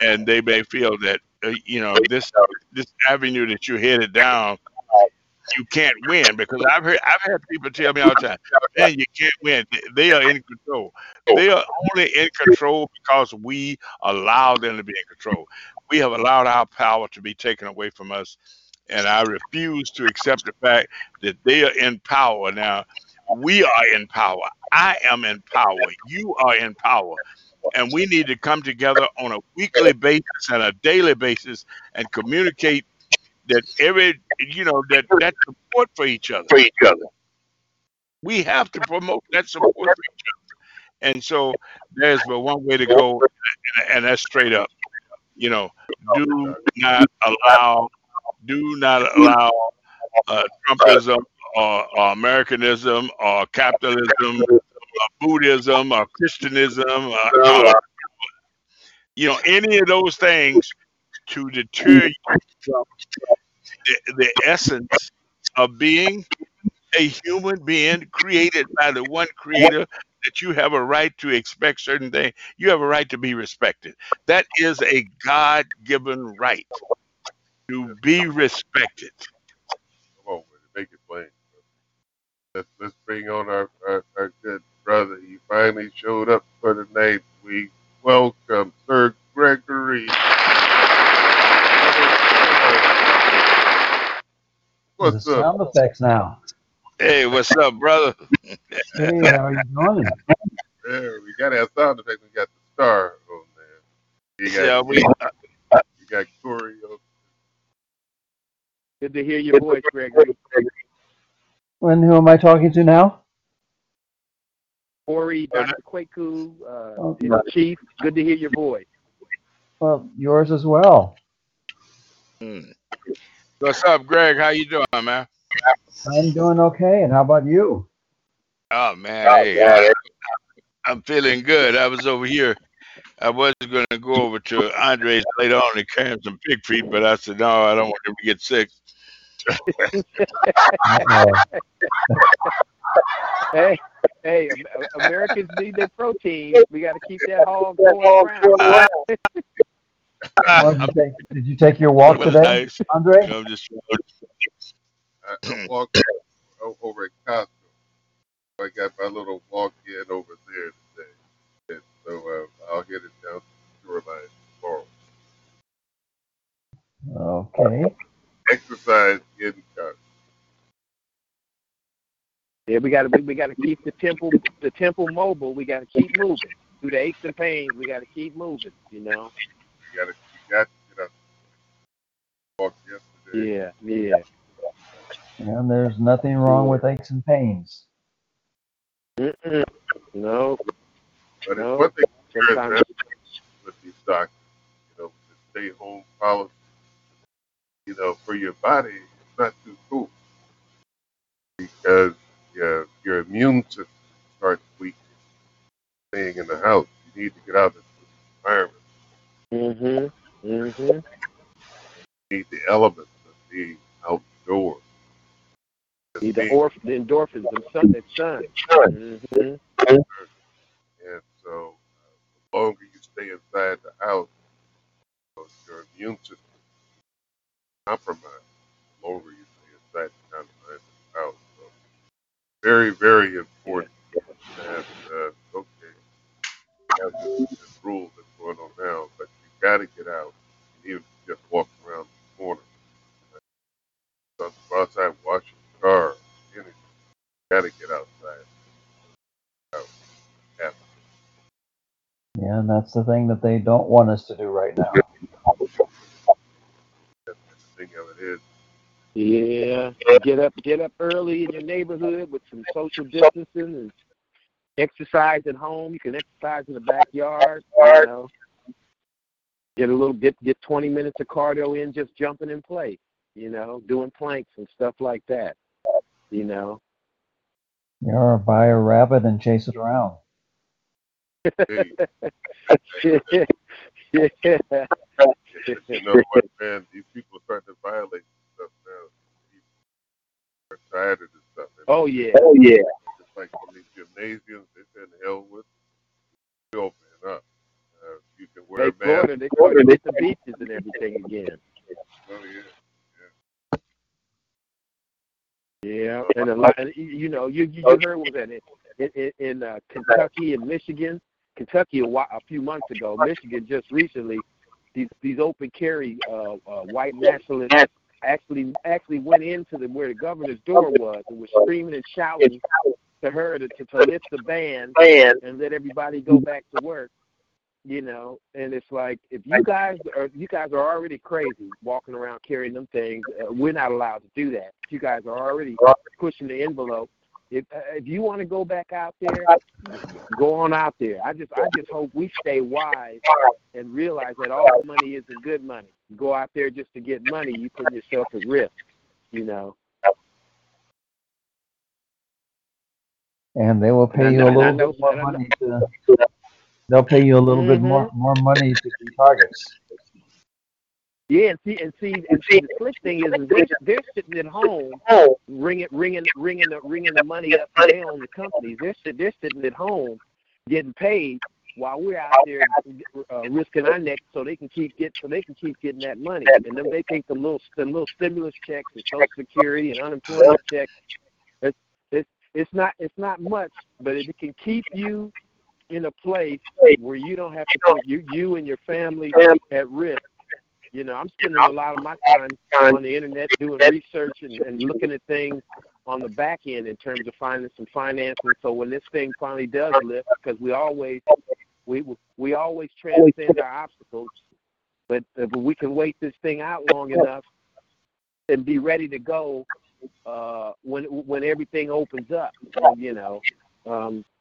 and they may feel that uh, you know this this avenue that you're headed down you can't win because I've heard I've had people tell me all the time, man, you can't win. They are in control. They are only in control because we allow them to be in control. We have allowed our power to be taken away from us, and I refuse to accept the fact that they are in power now. We are in power. I am in power. You are in power. And we need to come together on a weekly basis and a daily basis and communicate that every you know that that support for each other. For each other. We have to promote that support for each other. And so there's but one way to go, and that's straight up. You know, do not allow, do not allow uh, Trumpism or, or Americanism or capitalism or Buddhism or Christianism, or, you know, any of those things to deter you from the, the essence of being a human being created by the one creator that you have a right to expect certain things. You have a right to be respected. That is a God given right to be respected. Come on, make it plain. Let's, let's bring on our, our, our good brother. He finally showed up for the night. We welcome Sir Gregory. What's the up? sound effects now. Hey, what's up, brother? Hey, how you doing? There, we got our sound effect. We got the star on there. You got, Yeah, we, you got Corey. on- Good to hear your voice, Gregory. And who am I talking to now? Corey, Dr. Kweku, uh, Oh, and Chief. Good to hear your voice. Well, yours as well. Hmm. What's up, Greg? How you doing, man? I'm doing okay. And how about you? Oh man, oh, hey, I, I'm feeling good. I was over here. I was going to go over to Andre's later on and carry him some pig feet, but I said no, I don't want him to get sick. Hey, hey, Americans need their protein. We got to keep that hog going around. Well, did, you take, did you take your walk today, nice. Andre? I'm just I, I walked over at Costco. I got my little walk in over there today. And so uh, I'll get it down to the shoreline tomorrow. Okay. Exercise in Costco. Yeah, we got to we got to keep the temple the temple mobile. We got to keep moving through the aches and pains. We got to keep moving. You know. You got to, you got to get up. Walked yesterday. Yeah, yeah. And there's nothing wrong with aches and pains. Mm-mm. No, But No, it's one thing sometimes with these doctors, you know, the stay home policy, you know, for your body, it's not too cool because your your immune system starts weakening. Staying in the house, you need to get out of the environment. Mm-hmm. Mm-hmm. You need the elements of being outdoors. Need the, orf- the endorphins, the sun, the sun. Mm-hmm. And so, uh, the longer you stay inside the house, you know, your immune system is compromised. The longer you stay inside the confines of the house. So, very, very important that, uh, okay, have this, this rule that's going on now, but you got to get out, even if you just walk around the corner. So, go outside, wash your car, anything. Got to get outside. Oh, Out. Have Yeah, and that's the thing that they don't want us to do right now. thing of it is, Yeah. get up get up early in your neighborhood with some social distancing and exercise at home. You can exercise in the backyard. You know, get a little get get 20 minutes of cardio in just jumping in place. You know, doing planks and stuff like that. You know. Or buy a rabbit and chase it around. Hey, yeah. you know what, man? These people are starting to violate stuff now. People are tired of this stuff. And Oh yeah. It's like in these gymnasiums, they said hell with it. opening up. Uh, you can wear They a mask. Florida, they Florida, hit the beaches and everything again. Oh, yeah. Yeah, and a lot, and you know, you you you heard was that in in, in uh, Kentucky and Michigan, Kentucky a, whi- a few months ago, Michigan just recently, these these open carry uh, uh, white nationalists actually actually went into the where the governor's door was and was screaming and shouting to her to, to, to lift the ban. and let everybody go back to work. You know, and it's like if you guys are you guys are already crazy walking around carrying them things, uh, we're not allowed to do that. You guys are already pushing the envelope. If uh, if you want to go back out there, go on out there. I just I just hope we stay wise and realize that all money isn't good money. You go out there just to get money, you put yourself at risk. You know. And they will pay And you I- a and little know- bit more and I know- money to. They'll pay you a little bit Mhm. more more money to be targets. Yeah, and see, and see, and see, the slick thing is, is they're, they're sitting at home, ringing, ringing, ringing the, ringing the money up. and They own the companies. They're they're sitting at home, getting paid while we're out there uh, risking our necks so they can keep get so they can keep getting that money. And then they take the little the little stimulus checks and Social Security and unemployment checks. It's it's it's not it's not much, but it can keep you in a place where you don't have to put you you and your family at risk. You know, I'm spending a lot of my time on the internet doing research and, and looking at things on the back end in terms of finding some financing. So when this thing finally does lift, because we always we we always transcend our obstacles, but if we can wait this thing out long enough and be ready to go uh, when when everything opens up, you know,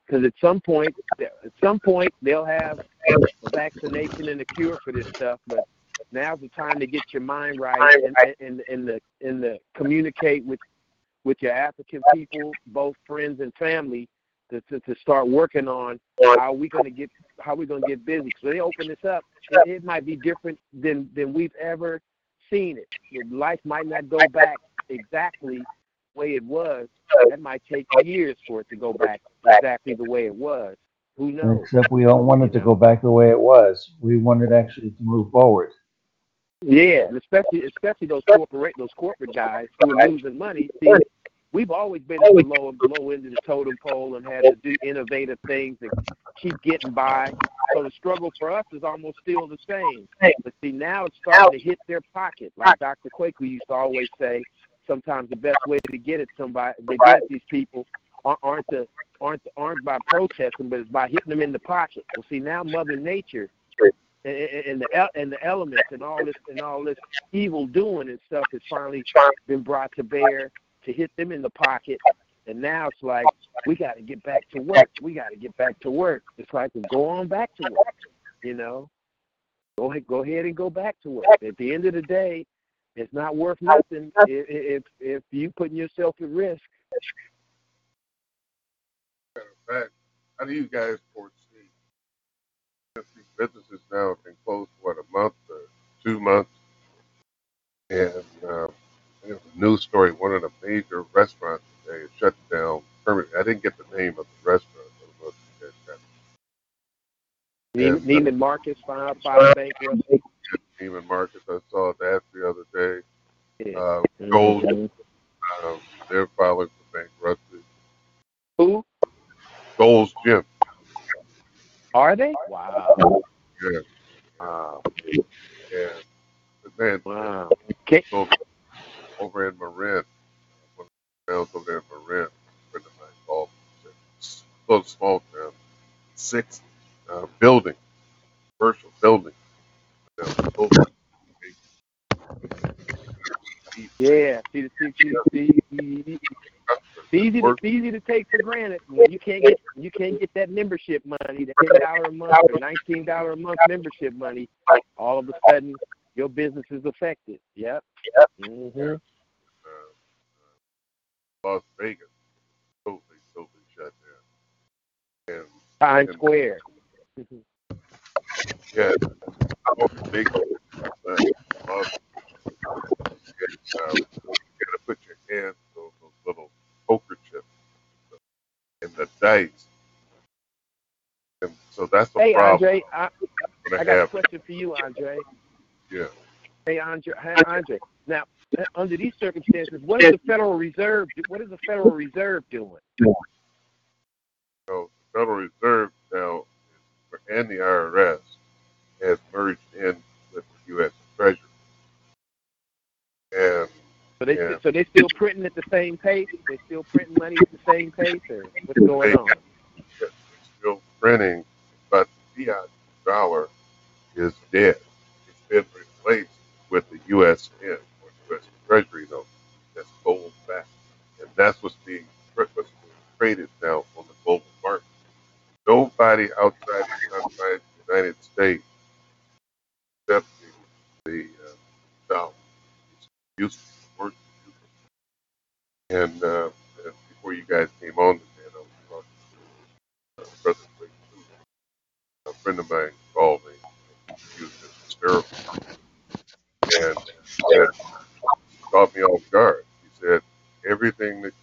because at some point at some point they'll have a vaccination and a cure for this stuff, but now's the time to get your mind right and and and the and the communicate with with your African people, both friends and family, to to, to start working on how we going to get how we going to get busy. So they open this up, it, it might be different than than we've ever seen it. Your life might not go back exactly the way it was. That might take years for it to go back exactly the way it was. Who knows? Except we don't want it to go back the way it was. We want it actually to move forward. Yeah, and especially especially those corporate those corporate guys who are losing money. See, we've always been at the low low end of the totem pole and had to do innovative things and keep getting by. So the struggle for us is almost still the same. But see, now it's starting to hit their pocket. Like Dr. Quaker used to always say, sometimes the best way to get at somebody, to get at these people, aren't aren't the aren't aren't by protesting, but it's by hitting them in the pocket. Well, see, now Mother Nature and, and the and the elements and all this and all this evil doing and stuff has finally been brought to bear to hit them in the pocket. And now it's like we got to get back to work. We got to get back to work. It's like go on back to work. You know, go ahead, go ahead and go back to work. At the end of the day, it's not worth nothing if if, if you putting yourself at risk. Fact, how do you guys foresee these businesses now have been closed for what a month or two months? And um, there was a news story. One of the major restaurants today is shut down permanently. I didn't get the name of the restaurant. I don't know if you guys got Neiman, Marcus filed filed bankruptcy. it. Neiman Marcus. I saw that the other day. Yeah. Uh, Gold, Mhm. um, they're filing for bankruptcy. Who Gold's Gym. are they? Wow. Yeah. Wow. Yeah. Man, Wow. Okay. over, over in Marin, one of the over there in Marin, friend of mine called, said, "It's a little small town, six uh, buildings, commercial people. Yeah, see, the- see, see, see, see, it's easy to, it's easy to take for granted. When you can't get you can't get that membership money, the ten dollar a month or nineteen dollar a month membership money. All of a sudden, your business is affected. Yep. hmm uh, Las Vegas, totally, totally shut down. And Times Square. yeah, all the big uh, Las Vegas, uh, you gotta put your hands on those little poker chips and the dice. And so that's the Hey, problem Andre, I, I got a question for you, Andre. Yeah. Hey, Andre. Hey, Andre. Now, under these circumstances, what is the Federal Reserve? What is the Federal Reserve doing? So the Federal Reserve now and the IRS has merged in with the U.S. Treasury. And So they Yeah. so they still printing at the same pace. They still printing money at the same pace, or what's going on? it's still printing, but the fiat dollar is dead. It's been replaced with the U.S. USN or U.S. Treasury note that's gold backed, and that's what's being what's being traded now on the global market. Nobody outside the outside the United States except the, uh, dollar. It's useless. And, uh, before you guys came on today, I was talking to uh, Brother a friend of mine called me. He was just hysterical. And he said, caught me off guard. He said, everything that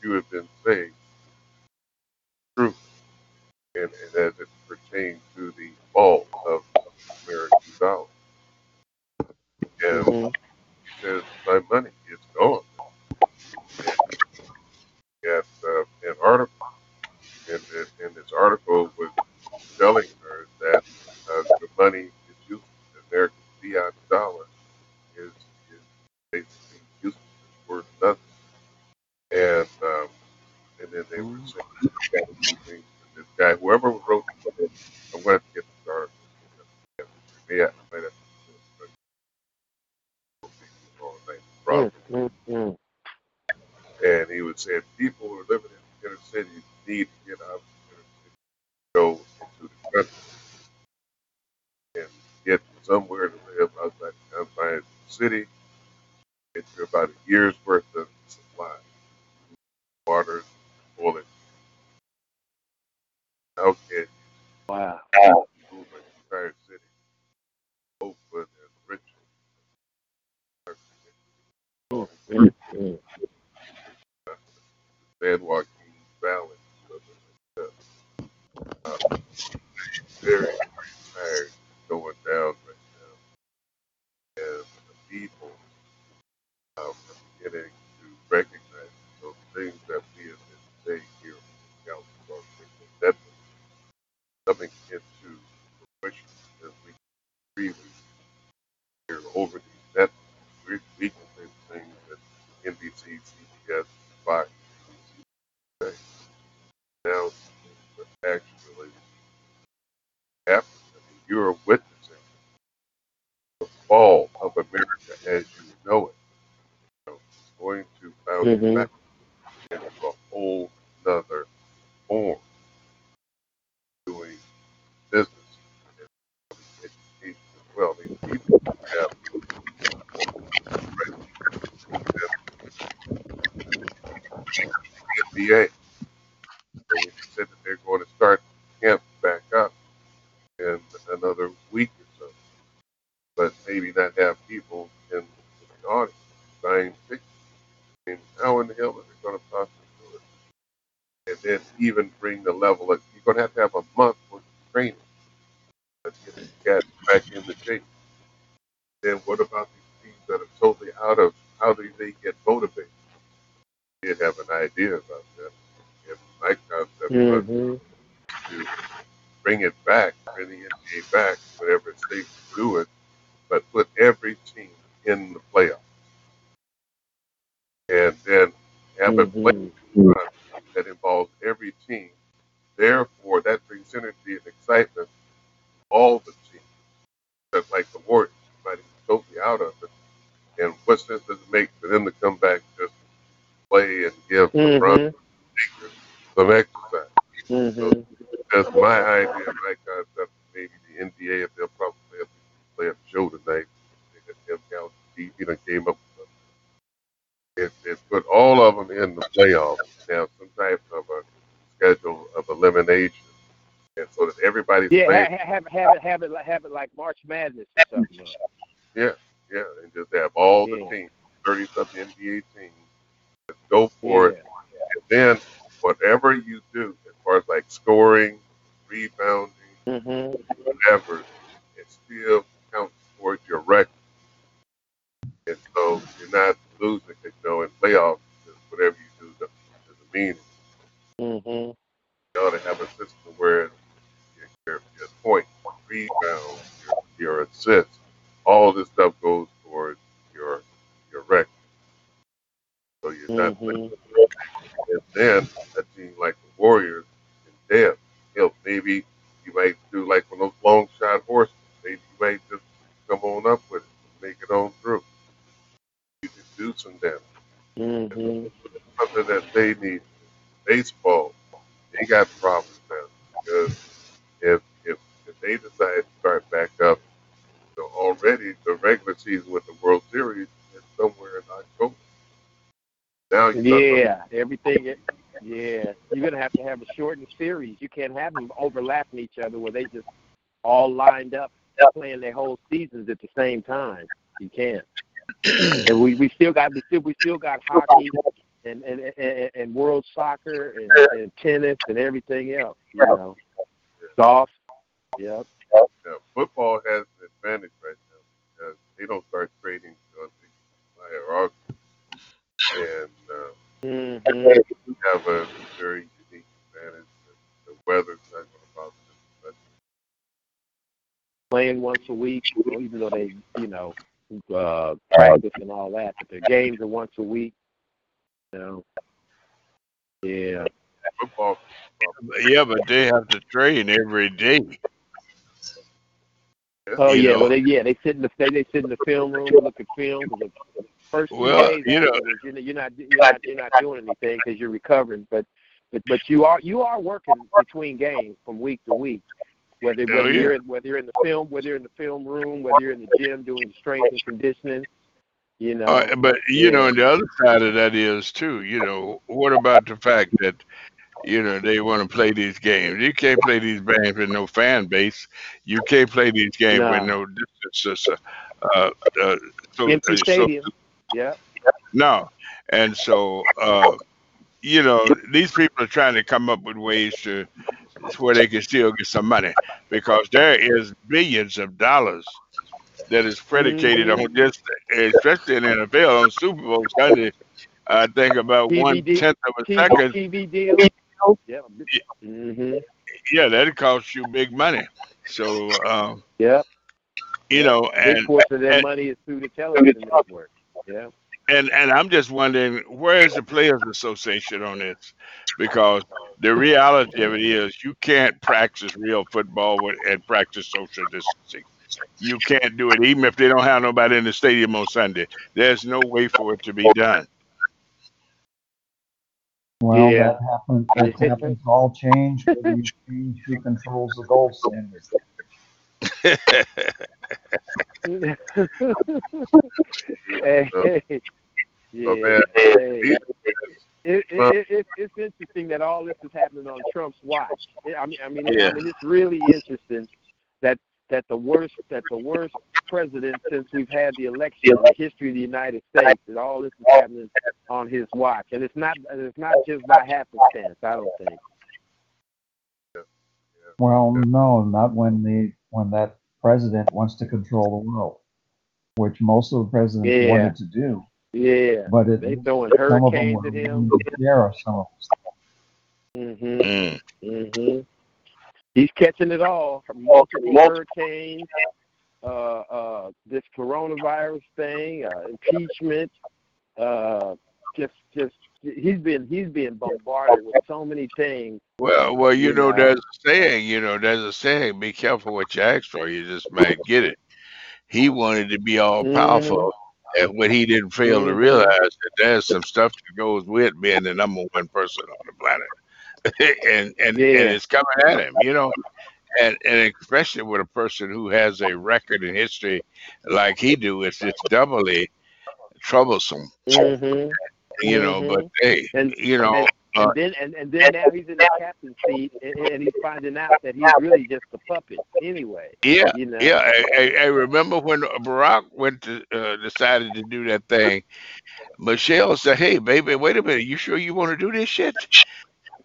NBA. They said that they're going to start camp back up in another week or so, but maybe not have people in the audience buying tickets. I mean, how in the hell are they going to possibly do it? And then even bring the level of you're going to have to have a month worth of training to get the guys back in the shape. Then what about these teams that are totally out of how do they get motivated? I did have an idea about that. And my concept was Mhm. to bring it back, bring the NBA back, whatever it's safe to do it, but put every team in the playoffs. And then have a play Mhm. run that involves every team. Therefore, that brings energy and excitement to all the teams. Just like the Warriors, might be totally out of it. And what sense does it make for them to come back just play and give some run, Mhm. some exercise. So Mhm. that's my idea, my concept. Maybe the NBA, if they'll probably play a, play a show tonight, they got them down TV that came up with something. It, it put all of them in the playoffs. Have some type of a schedule of elimination, and so that everybody's Yeah, playing. ha- ha- have have it have it like- have it like March Madness or something. Yeah, yeah, and just have all the Yeah. teams, thirty something NBA teams, just go for it. Yeah. And then whatever you do, as far as like scoring, rebounding, Mhm. whatever, it still counts towards your record. And so you're not losing because you know in playoffs, just whatever you do doesn't doesn't mean it. Mhm. you ought to have a system where your, your, your point, rebound, your, your assists, all this stuff goes towards your your record. So you're not Mhm. and then a team like the Warriors and them, hell, maybe you might do like one of those long shot horses. Maybe you might just come on up with it, make it on through. You can do some damage. Mhm. Something that they need. Baseball, they got problems now because if if if they decide to start back up, so already the regular season with the World Series is somewhere in October. Now you got Yeah, everything. Yeah, you're gonna have to have a shortened series. You can't have them overlapping each other where they just all lined up playing their whole seasons at the same time. You can't. And we, we still got we still we still got hockey and and, and, and world soccer and, and tennis and everything else. You know, golf. Yep. Yeah, football has an advantage right now because they don't start trading until July or August, and uh, hmm we have a very unique advantage. The weather's not going to bother us. Playing once a week, even though they you know uh, practice and all that, but their games are once a week. You know. Yeah. Football, Yeah, but they have to train every day. Oh You yeah, know. well they yeah they sit in the they, they sit in the film room and look at film. First Well, days you know- you're, you're not you're not you're not doing anything because you're recovering. But but but you are you are working between games from week to week. Whether whether yeah. you're in, whether you're in the film whether you're in the film room whether you're in the gym doing strength and conditioning, you know. Uh, but you know, yeah. and the other side of that is too. You know, what about the fact that you know they want to play these games? You can't play these games with no fan base. You can't play these games with No. no distance. Uh, uh, so, Empty uh, so stadium. Yeah. no, and so uh, you know these people are trying to come up with ways to where they can still get some money because there is billions of dollars that is predicated Mhm. on just, especially in NFL on Super Bowl Sunday. I think about TV one deal- tenth of a TV, second. TV deal. Yeah. hmm Yeah, that costs you big money. So uh, Yeah. you know, Big and portion of their and- money is through the television network. Yeah. and and I'm just wondering where is the Players Association on this? Because the reality of it is you can't practice real football with, and practice social distancing. You can't do it even if they don't have nobody in the stadium on Sunday. There's no way for it to be done. Well, Yeah. that happens, that happens all change, you change who controls the gold standard. Hey, yeah. So, man, hey. It, it, it, it, it's interesting that all this is happening on Trump's watch. I mean, I mean, Yeah. I mean, it's really interesting that that the worst that the worst president since we've had the election in the history of the United States, that all this is happening on his watch, and it's not it's not just by happenstance. I don't think. Well, no, not when the, when that president wants to control the world, which most of the presidents Yeah. wanted to do, Yeah, but it, they throwing some of them hurricanes at him. willing to some of them. Mm. hmm He's catching it all from multiple hurricanes, uh, uh, this coronavirus thing, uh, impeachment. Uh, just, just he's been he's being bombarded with so many things. Well, well, you You know, know. there's a saying. You know, there's a saying. Be careful what you ask for. You just might get it. He wanted to be all powerful. And what he didn't fail to Mhm. realize that there's some stuff that goes with being the number one person on the planet, and and Yeah. and it's coming at him, you know. And and especially with a person who has a record in history like he do, it's it's doubly troublesome, hmm you know. But hey, And you know, and, uh, then and, and then now he's in the captain's seat, and, and he's finding out that he's really just a puppet anyway. yeah, You know. yeah. I, I, remember when Barack went to uh, decided to do that thing. Michelle said, "Hey, baby, wait a minute. You sure you want to do this shit?"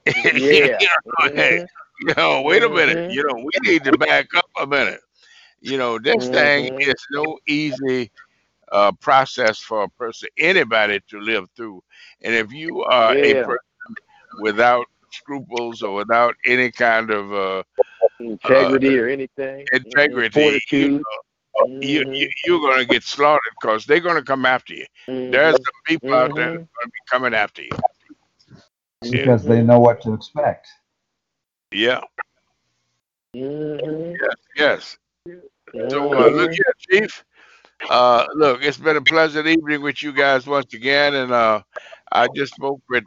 Yeah. you know, hey, Mhm. you know, wait a minute. Mhm. You know, we need to back up a minute. You know, this thing Mhm. is no easy uh, process for a person, anybody to live through. And if you are a person without scruples or without any kind of uh, Integrity or anything. Mhm. integrity, you Fortitude. know, you, Mhm. you, you're going to get slaughtered because they're going to come after you. There's Mhm. some people out there Mhm. that's going to be coming after you. Yeah. because they know what to expect. Yeah. Mhm. Yes. So uh, look here, Chief. Uh, look, it's been a pleasant evening with you guys once again, and uh, I just spoke with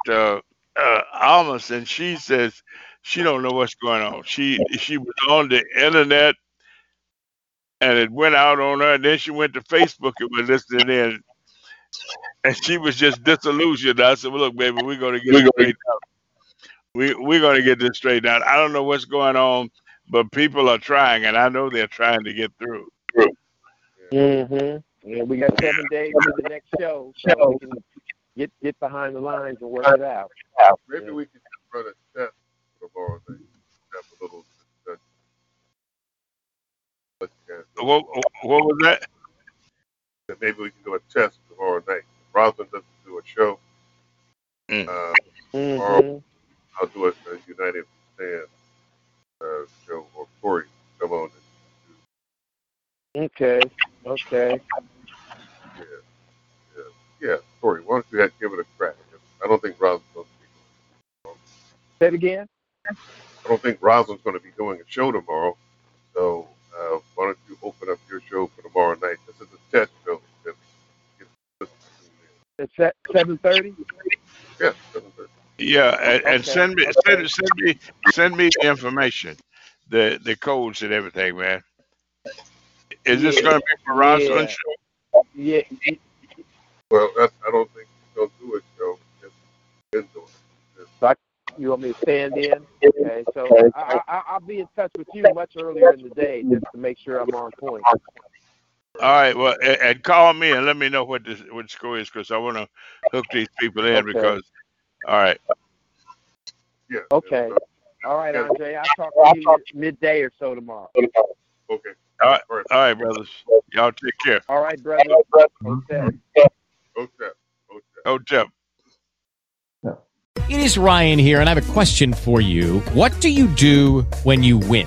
uh, Almas, and she says she don't know what's going on. She she was on the internet, and it went out on her, and then she went to Facebook and was listening in, and she was just disillusioned. I said, "Well, look, baby, we're gonna get it straightened out. We we're gonna get this straightened out. I don't know what's going on, but people are trying, and I know they're trying to get through." Mhm. Yeah, we got seven days to the next show, so we can get get behind the lines and work it out. Maybe Yeah. we can just run a test tomorrow night. Have a little discussion. Let you guys know. What, what was that? That Maybe we can do a test tomorrow night. If Rosalind doesn't do a show. Mm. Uh, Mhm. I'll do a, a United Stand uh, show, or Corey come on. Okay. Okay. yeah, yeah, yeah. Corey, why don't you have, give it a crack? I don't think Rosalind's going to be. Say it again. I don't think Rosalind's going to be doing a show tomorrow. So uh, why don't you open up your show for tomorrow night? This is a test show. It's at seven thirty. Yeah, seven thirty. Yeah, and, and Okay. send me send send me send me the information, the the codes and everything, man. Is this Yeah. going to be for Rosalind Yeah. show? Yeah. Well, that's, I don't think he's going to do a show. Just been doing it. You want me to stand in? Okay. So I, I, I'll be in touch with you much earlier in the day just to make sure I'm on point. All right, well, and, and call me and let me know what this what the score is because I want to hook these people in Okay. because. All right, Yeah. Okay. yeah, All right, Andre. I'll talk to you midday or so tomorrow. Okay. All right. All right. all right, brothers. Y'all take care. All right, brother. Okay. Hotep. Hotep. Oh, Jeff. Oh, it is Ryan here, and I have a question for you. What do you do when you win?